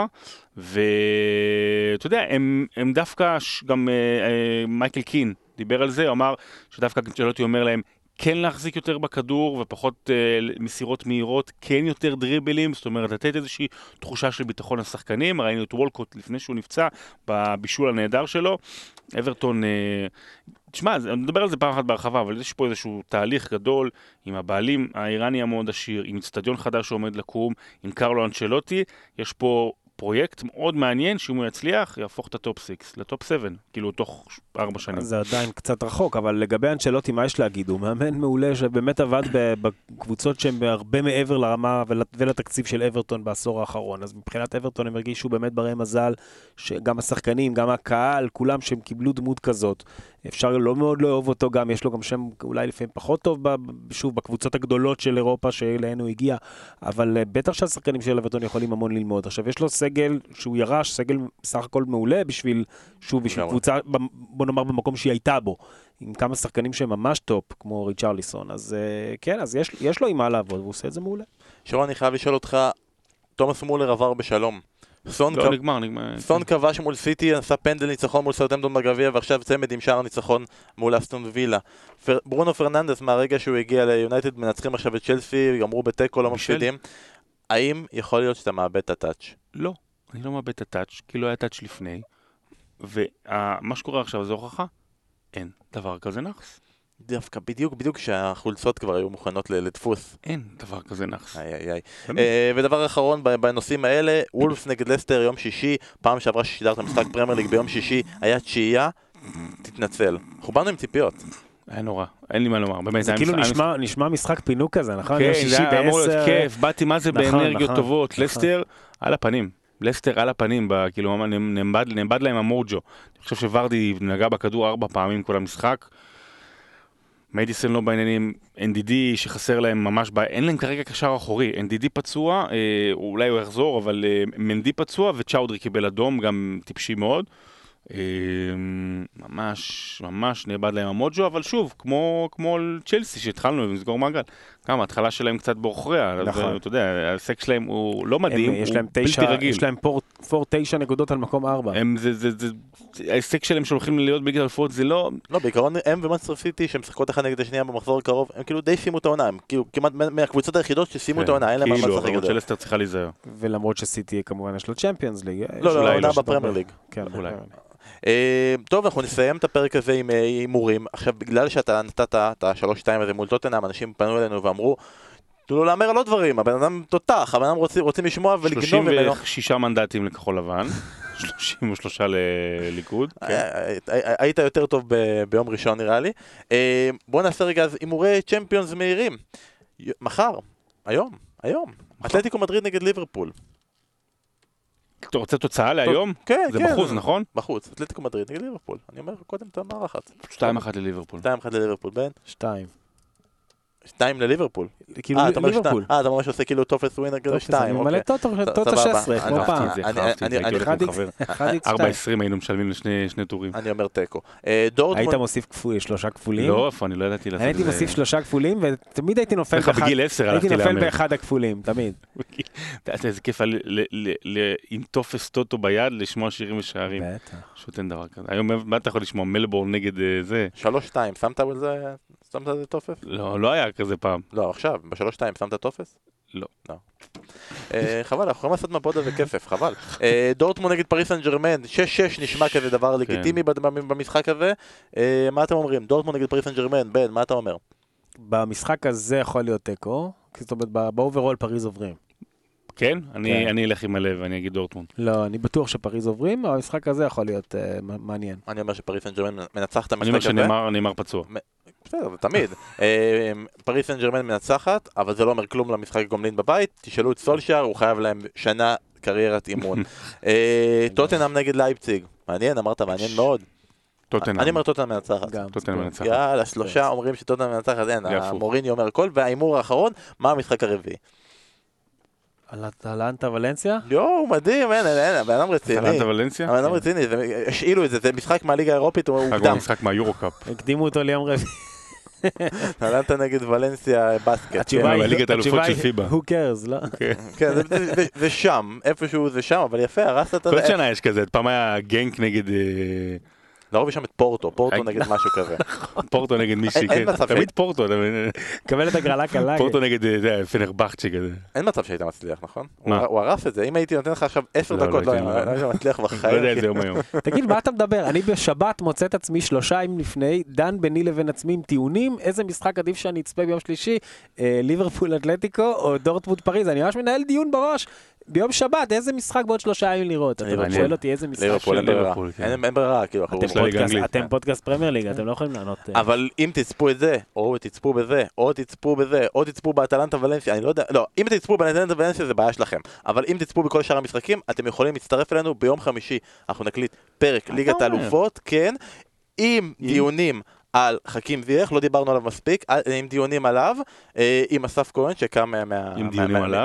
S2: ואתה יודע, הם, הם דווקא, גם אה, אה, מייקל קין דיבר על זה, הוא אמר שדווקא אנצ'לוטי אומר להם, כן להחזיק יותר בכדור ופחות אה, מסירות מהירות, כן יותר דריבלים, זאת אומרת לתת איזושהי תחושה של ביטחון לשחקנים, ראינו את וולקוט לפני שהוא נפצע בבישול הנהדר שלו, אברטון, אה, תשמע, אני מדבר על זה פעם אחת בהרחבה, אבל יש פה איזשהו תהליך גדול עם הבעלים האיראני המאוד עשיר, עם אצטדיון חדש שעומד לקום, עם קרלו אנצ'לוטי, יש פה פרויקט מאוד מעניין, שאם הוא יצליח, יהפוך את ה top 6 ל top 7, כאילו תוך 4 שנים.
S3: זה עדיין קצת רחוק, אבל לגבי אנצ'לוטי, מה יש להגיד? הוא מאמן מעולה שבאמת עבד בקבוצות שהן הרבה מעבר לרמה ול- ולתקציב של אברטון בעשור האחרון. אז מבחינת אברטון הם הרגישו באמת ברי מזל, שגם השחקנים, גם הקהל, כולם שהם קיבלו דמות כזאת. אפשר לא מאוד לאהוב אותו גם, יש לו גם שם אולי לפעמים פחות טוב, שוב, בקבוצות הגדולות של אירופה שאליהן הוא הגיע, אבל אה, בטח שהשחקנים של אברטון יכולים המון ללמוד. עכשיו, יש לו סגל שהוא ירש, סגל סך הכל מעולה בשביל, שוב, בשביל. קבוצה, בוא נאמר במקום שהיא הייתה בו, עם כמה שחקנים שהם ממש top, כמו ריצ'רליסון. אז אה, כן, אז יש, יש לו עם מה לעבוד, והוא עושה את זה מעולה.
S1: שרון, אני חייב לשאול אותך, תומאס מולר עבר בשלום. סון
S2: לא,
S1: כב-
S2: נגמר, נגמר.
S1: סון כבש מול סיטי, עשה פנדל ניצחון מול סאות'המפטון בגביע, ועכשיו צמד עם שער ניצחון מול אסטון וילה. פר... ברונו פרננדס, מהרגע שהוא הגיע ליונייטד, מנצחים עכשיו את צ'לסי, גמרו בתיקו, לא. מפסידים. האם יכול להיות שאתה מאבד את ה touch?
S2: לא, אני לא מאבד את ה touch, כי לא היה touch לפני, ומה שקורה עכשיו זה הוכחה, אין דבר כזה נאחס.
S1: דווקא בדיוק, בדיוק כשהחולצות כבר היו מוכנות לדפוס.
S2: אין דבר כזה נאחס.
S1: איי איי איי. אה, ודבר אחרון בנושאים האלה, וולפס נגד לסטר יום שישי, פעם שעברה ששידרת משחק פרמייר ליג ביום שישי, היה תשיעייה, תתנצל. אנחנו באנו עם ציפיות.
S2: היה נורא, אין לי מה לומר, באמת.
S3: זה כאילו נשמע, נשמע משחק פינוק כזה, נכון?
S2: כן, זה
S3: שישי
S2: היה אמור להיות. כיף, באתי מה זה
S3: נכון,
S2: באנרגיות
S3: נכון,
S2: טובות,
S3: נכון.
S2: לסטר על הפנים. לסטר על הפנים, כאילו נאבד להם המוג'ו. אני חושב שוורדי נגע בכדור ארבע פעמים כל המשחק. מדיסון לא בעניינים, NDD שחסר להם ממש, ב... אין להם כרגע קשר אחורי, NDD פצוע, אה, אולי הוא יחזור, אבל אה, מנדי פצוע וצ'אודרי קיבל אדום, גם טיפשי מאוד. אה, ממש, ממש נאבד להם המוג'ו, אבל שוב, כמו, כמו צ'לסי שהתחלנו לסגור מעגל. גם ההתחלה שלהם קצת בעוכריה,
S3: נכון.
S2: נכון. אתה יודע, ההישג שלהם הוא לא
S3: הם,
S2: מדהים,
S3: יש
S2: הוא
S3: להם
S2: בלתי
S3: תשע,
S2: רגיל.
S3: יש להם פער, פער תשע נקודות על מקום ארבע.
S2: הם, זה, זה, זה, ההישג שלהם שהולכים להיות בליגת האלופות זה לא,
S1: לא, בעיקרון הם ומאנסטר סיטי, שהם משחקות אחת נגד השנייה במחזור הקרוב, הם כאילו די סיימו את העונה, הם כאילו כמעט מה- מהקבוצות היחידות שסיימו את העונה, אין להם מה
S2: כאילו,
S1: לשחק את
S2: למרות
S1: זה.
S2: שלסטר צריכה להיזהר.
S3: ולמרות שסיטי כמובן יש לו צ'מפיונס ליג. יש
S1: לא, לא, העונה
S2: לא,
S1: בפרמייר ליג. אה, טוב, אנחנו נסיים את הפרק הזה עם אה, הימורים. עכשיו, בגלל שאתה נתת את השלוש-שתיים הזה מול טוטנאם, אנשים פנו אלינו ואמרו, תנו לו להמר על עוד דברים, הבן אדם תותח, הבן אדם רוצים, רוצים לשמוע ולגנוב ממנו.
S2: 36 מנדטים לכחול לבן, 33 לליכוד. כן.
S1: אה, היית יותר טוב ביום ראשון נראה לי. בוא נעשה רגע אז הימורי צ'מפיונס מהירים. מחר, היום, היום. אתלטיקו מדריד נגד ליברפול.
S2: אתה רוצה תוצאה להיום?
S1: כן,
S2: זה
S1: כן.
S2: בחוץ, נכון?
S1: בחוץ, אתלטיקו מדריד נגד ליברפול. אני אומר קודם את המערכת.
S2: 2-1 לליברפול.
S1: 2-1 לליברפול, בן.
S3: שתיים.
S1: 2 לליברפול.
S3: כאילו
S1: אה,
S3: ליברפול.
S1: שתיים. אה, אתה ממש עושה כאילו טופס ווינר כזה
S3: טופס,
S1: 2,
S3: אני
S1: אוקיי.
S3: ממלא טוטו
S1: ס-
S3: טוטו
S1: סבבה.
S3: 16,
S1: אני-
S3: כמו
S1: אני-
S3: פעם.
S1: אני-
S2: אהבתי את זה,
S1: אני-
S2: הייתי
S1: אני-
S2: הולך
S3: אחד
S2: עם
S3: איקס-
S2: חבר.
S3: אחד איקס שתיים.
S2: 4-20 היינו משלמים לשני שני טורים.
S1: אני אומר תיקו. אה,
S3: היית מוסיף שלושה כפולים?
S2: לא, איפה, אני לא ידעתי לעשות
S3: אני
S2: את
S3: הייתי
S2: זה.
S3: מוסיף שלושה כפולים, ותמיד הייתי נופל
S2: לך בגיל 10
S3: הייתי
S2: הלכתי
S3: נופל
S2: להמר.
S3: באחד הכפולים, תמיד.
S2: אתה יודע איזה כיף עם טופס טוטו ביד לשמוע שירים ושערים.
S3: בטח.
S2: פשוט אין דבר כזה. היום מה אתה יכול לשמוע? מלבורן נגד אה, זה?
S1: 3-2, שמת על זה, שמת על זה טופס?
S2: לא, לא היה כזה פעם.
S1: לא, עכשיו, ב-3-2 שמת טופס?
S2: לא.
S1: לא. אה, חבל, אנחנו יכולים לעשות מהפוד הזה כסף, חבל. אה, דורטמונד נגד פריס סן ג'רמן, 6-6 נשמע כזה דבר לגיטימי
S2: כן.
S1: בד- במשחק הזה. אה, מה אתם אומרים? דורטמונד נגד פריס סן ג'רמן, בן, מה אתה אומר?
S3: במשחק הזה יכול להיות תיקו, זאת אומרת, ב overall פריז עוברים.
S2: כן? אני
S3: כן.
S2: אני אלך עם הלב, אני אגיד דורטמונד.
S3: לא, אני בטוח שפריז עוברים, אבל המשחק הזה יכול להיות מ- מעניין.
S1: אני אומר שפריס סן ג'רמן מנצחת את
S2: אני אומר
S1: המשחק הזה.
S2: שנאמר נאמר פצוע.
S1: בסדר, זה תמיד. אה, פריס סן ג'רמן מנצחת, אבל זה לא אומר כלום למשחק הגומלין בבית. תשאלו את סולשיאר, הוא חייב להם שנה קריירת אימון. אה, טוטנאם נגד לייפציג. מעניין, אמרת מעניין מאוד.
S2: טוטנאם.
S1: אני אומר טוטנאם מנצחת.
S3: גם.
S2: טוטנאם מנצחת.
S1: יאללה, שלושה אומרים שטוטנאם מנצחת, אין. המוריני אומר הכל, וההימור האחרון, מה המשחק הרביעי?
S3: על אטלנטה ולנסיה?
S1: יואו, מדהים, אין, אין, אין, הבן אדם רציני.
S2: אטלנטה ולנסיה?
S1: הבן אדם רציני, זה- השאילו את זה, זה משחק מהליגה האירופית, הוא מוקדם.
S2: משחק מהיורו קאפ.
S3: הקדימו אותו ליום רביעי.
S1: אטלנטה נגד ולנסיה בסקט.
S3: התשובה
S1: כן.
S3: היא,
S2: בליגת האלופות של פיבה.
S3: who cares, לא?
S1: כן, זה- שם, איפשהו זה שם, אבל יפה, הרסת את
S2: כל
S1: זה.
S2: שנה יש כזה, פעם היה גנק נגד אה,
S1: לרוב יש שם את פורטו, פורטו נגד משהו כזה.
S2: פורטו נגד מישהי, כן. תמיד פורטו, אתה מבין?
S3: קבל את הגרלה קלה.
S2: פורטו נגד אה, זה, פנרבכצ'ה כזה.
S1: אין מצב שהיית מצליח, נכון? הוא הרס את זה, אם הייתי נותן לך עכשיו עשר
S2: לא, לא
S1: דקות, לא
S2: הייתי-
S1: לא היית מצליח
S2: לא יודע
S1: בחיים.
S2: איזה יום היום.
S3: תגיד, מה אתה מדבר? אני בשבת מוצא את עצמי שלושה ימים לפני, דן ביני לבין עצמי עם טיעונים, איזה משחק עדיף שאני אצפה ביום שלישי, אה, ליברפול אתלטיקו או דורטמונד פריז, אני ממש מנהל דיון בראש. ביום שבת, איזה משחק בעוד שלושה ימים לראות? אתה. שואל אותי איזה משחק?
S1: ליברפול, אין ברירה.
S2: ליברפול, כן.
S1: אין אין ברירה, כאילו, אנחנו...
S3: אתם
S2: הליגה
S3: פודקאסט-
S2: האנגלית.
S3: אתם פודקאסט פרמייר ליג, אתם לא יכולים לענות. אה,
S1: אבל אם תצפו את זה, או תצפו בזה, או תצפו בזה, או תצפו באטלנטה ולנסיה, אני לא יודע, לא, אם תצפו באטלנטה ולנסיה זה בעיה שלכם, אבל אם תצפו בכל שאר המשחקים, אתם יכולים להצטרף אלינו ביום חמישי, אנחנו נקליט פרק ליגת? האלופות, כן, עם דיונים. על חכים זייח, לא דיברנו עליו מספיק, על- עם דיונים עליו, אה, עם אסף כהן שקם מה- מה-?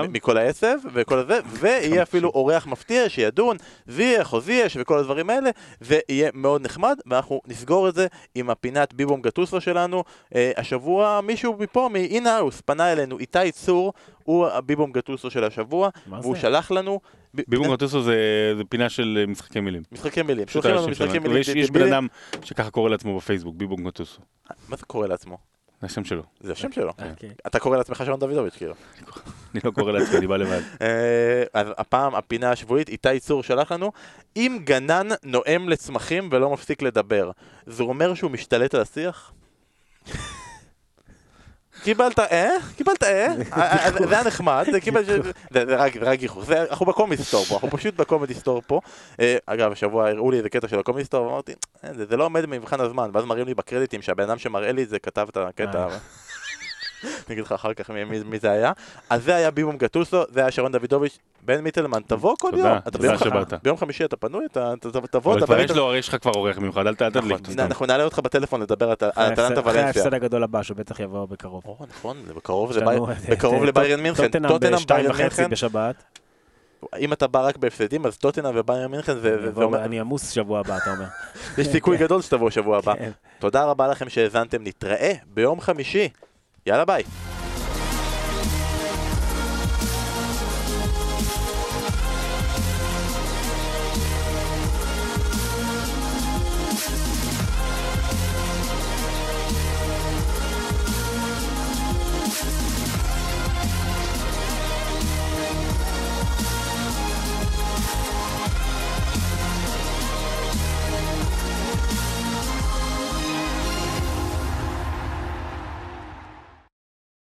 S1: מכל העשב וכל הזה, ויהיה אפילו אורח מפתיע שידון, זייח או זייש וכל הדברים האלה, ויהיה מאוד נחמד, ואנחנו נסגור את זה עם הפינת ביבום גטוסו שלנו. אה, השבוע מישהו מפה, מאינהאוס, פנה אלינו, איתי צור, הוא הביבום גטוסו של השבוע, והוא
S3: זה?
S1: שלח לנו... ב-
S2: ביבום גטוסו זה זה פינה של אה, משחקי מילים.
S1: משחקי מילים,
S2: פשוט
S1: שולחים לנו משחקי
S2: שלנו.
S1: מילים.
S2: ויש יש בן. אדם שככה קורא לעצמו בפייסבוק, ביבום גטוסו.
S1: מה זה קורא לעצמו?
S2: זה השם שלו.
S1: זה השם שלו.
S3: אוקיי.
S1: אתה קורא לעצמך שרון דוידוביץ', כאילו.
S2: אני לא קורא לעצמי, אני בא לבד.
S1: אה, אז הפעם הפינה השבועית, איתי צור שלח לנו, אם גנן נואם לצמחים ולא מפסיק לדבר, זה אומר שהוא משתלט על השיח? קיבלת אה? קיבלת אה? אה, אה, זה היה נחמד, זה קיבל... זה זה רק גיחוך, אנחנו בקומדי סטור פה, אנחנו פשוט בקומדי סטור פה. אה, אגב, השבוע הראו לי איזה קטע של הקומדי סטור, ואמרתי, "אה, זה זה לא עומד במבחן הזמן, ואז מראים לי בקרדיטים שהבן אדם שמראה לי את זה כתב את הקטע.
S3: אה.
S1: אני אגיד לך אחר כך מי- מי- מי זה היה. אז זה היה ביבום גטוסו, זה היה שרון דוידוביץ', בן מיטלמן, תבוא כל
S2: תודה,
S1: יום. אתה
S2: תודה
S1: ביום ח-
S2: שבאת.
S1: ביום חמישי אתה פנוי? אתה תבוא,
S2: אבל כבר יש. לו, יש לך כבר אורח מיוחד, אל תדליק.
S1: נכון. אנחנו נעלה אותך בטלפון לדבר על אטלנטה
S3: ההפסד- אחרי. ההפסד הגדול הבא, שבטח יבוא בקרוב.
S1: או, נכון, זה בקרוב
S3: את-
S1: לביירן מינכן.
S3: טוטנאם בשתיים וחצי. בשבת.
S1: אם אתה בא רק בהפסדים, אז טוטנאם וביירן מינכן זה- זה זה אומר,
S3: אני עמוס שבוע הבא, אתה אומר.
S1: יש סיכוי גדול שתבואו שבוע הבא.
S3: כן.
S1: תודה רבה לכם שהאזנתם, נתראה ביום חמישי. E ela vai.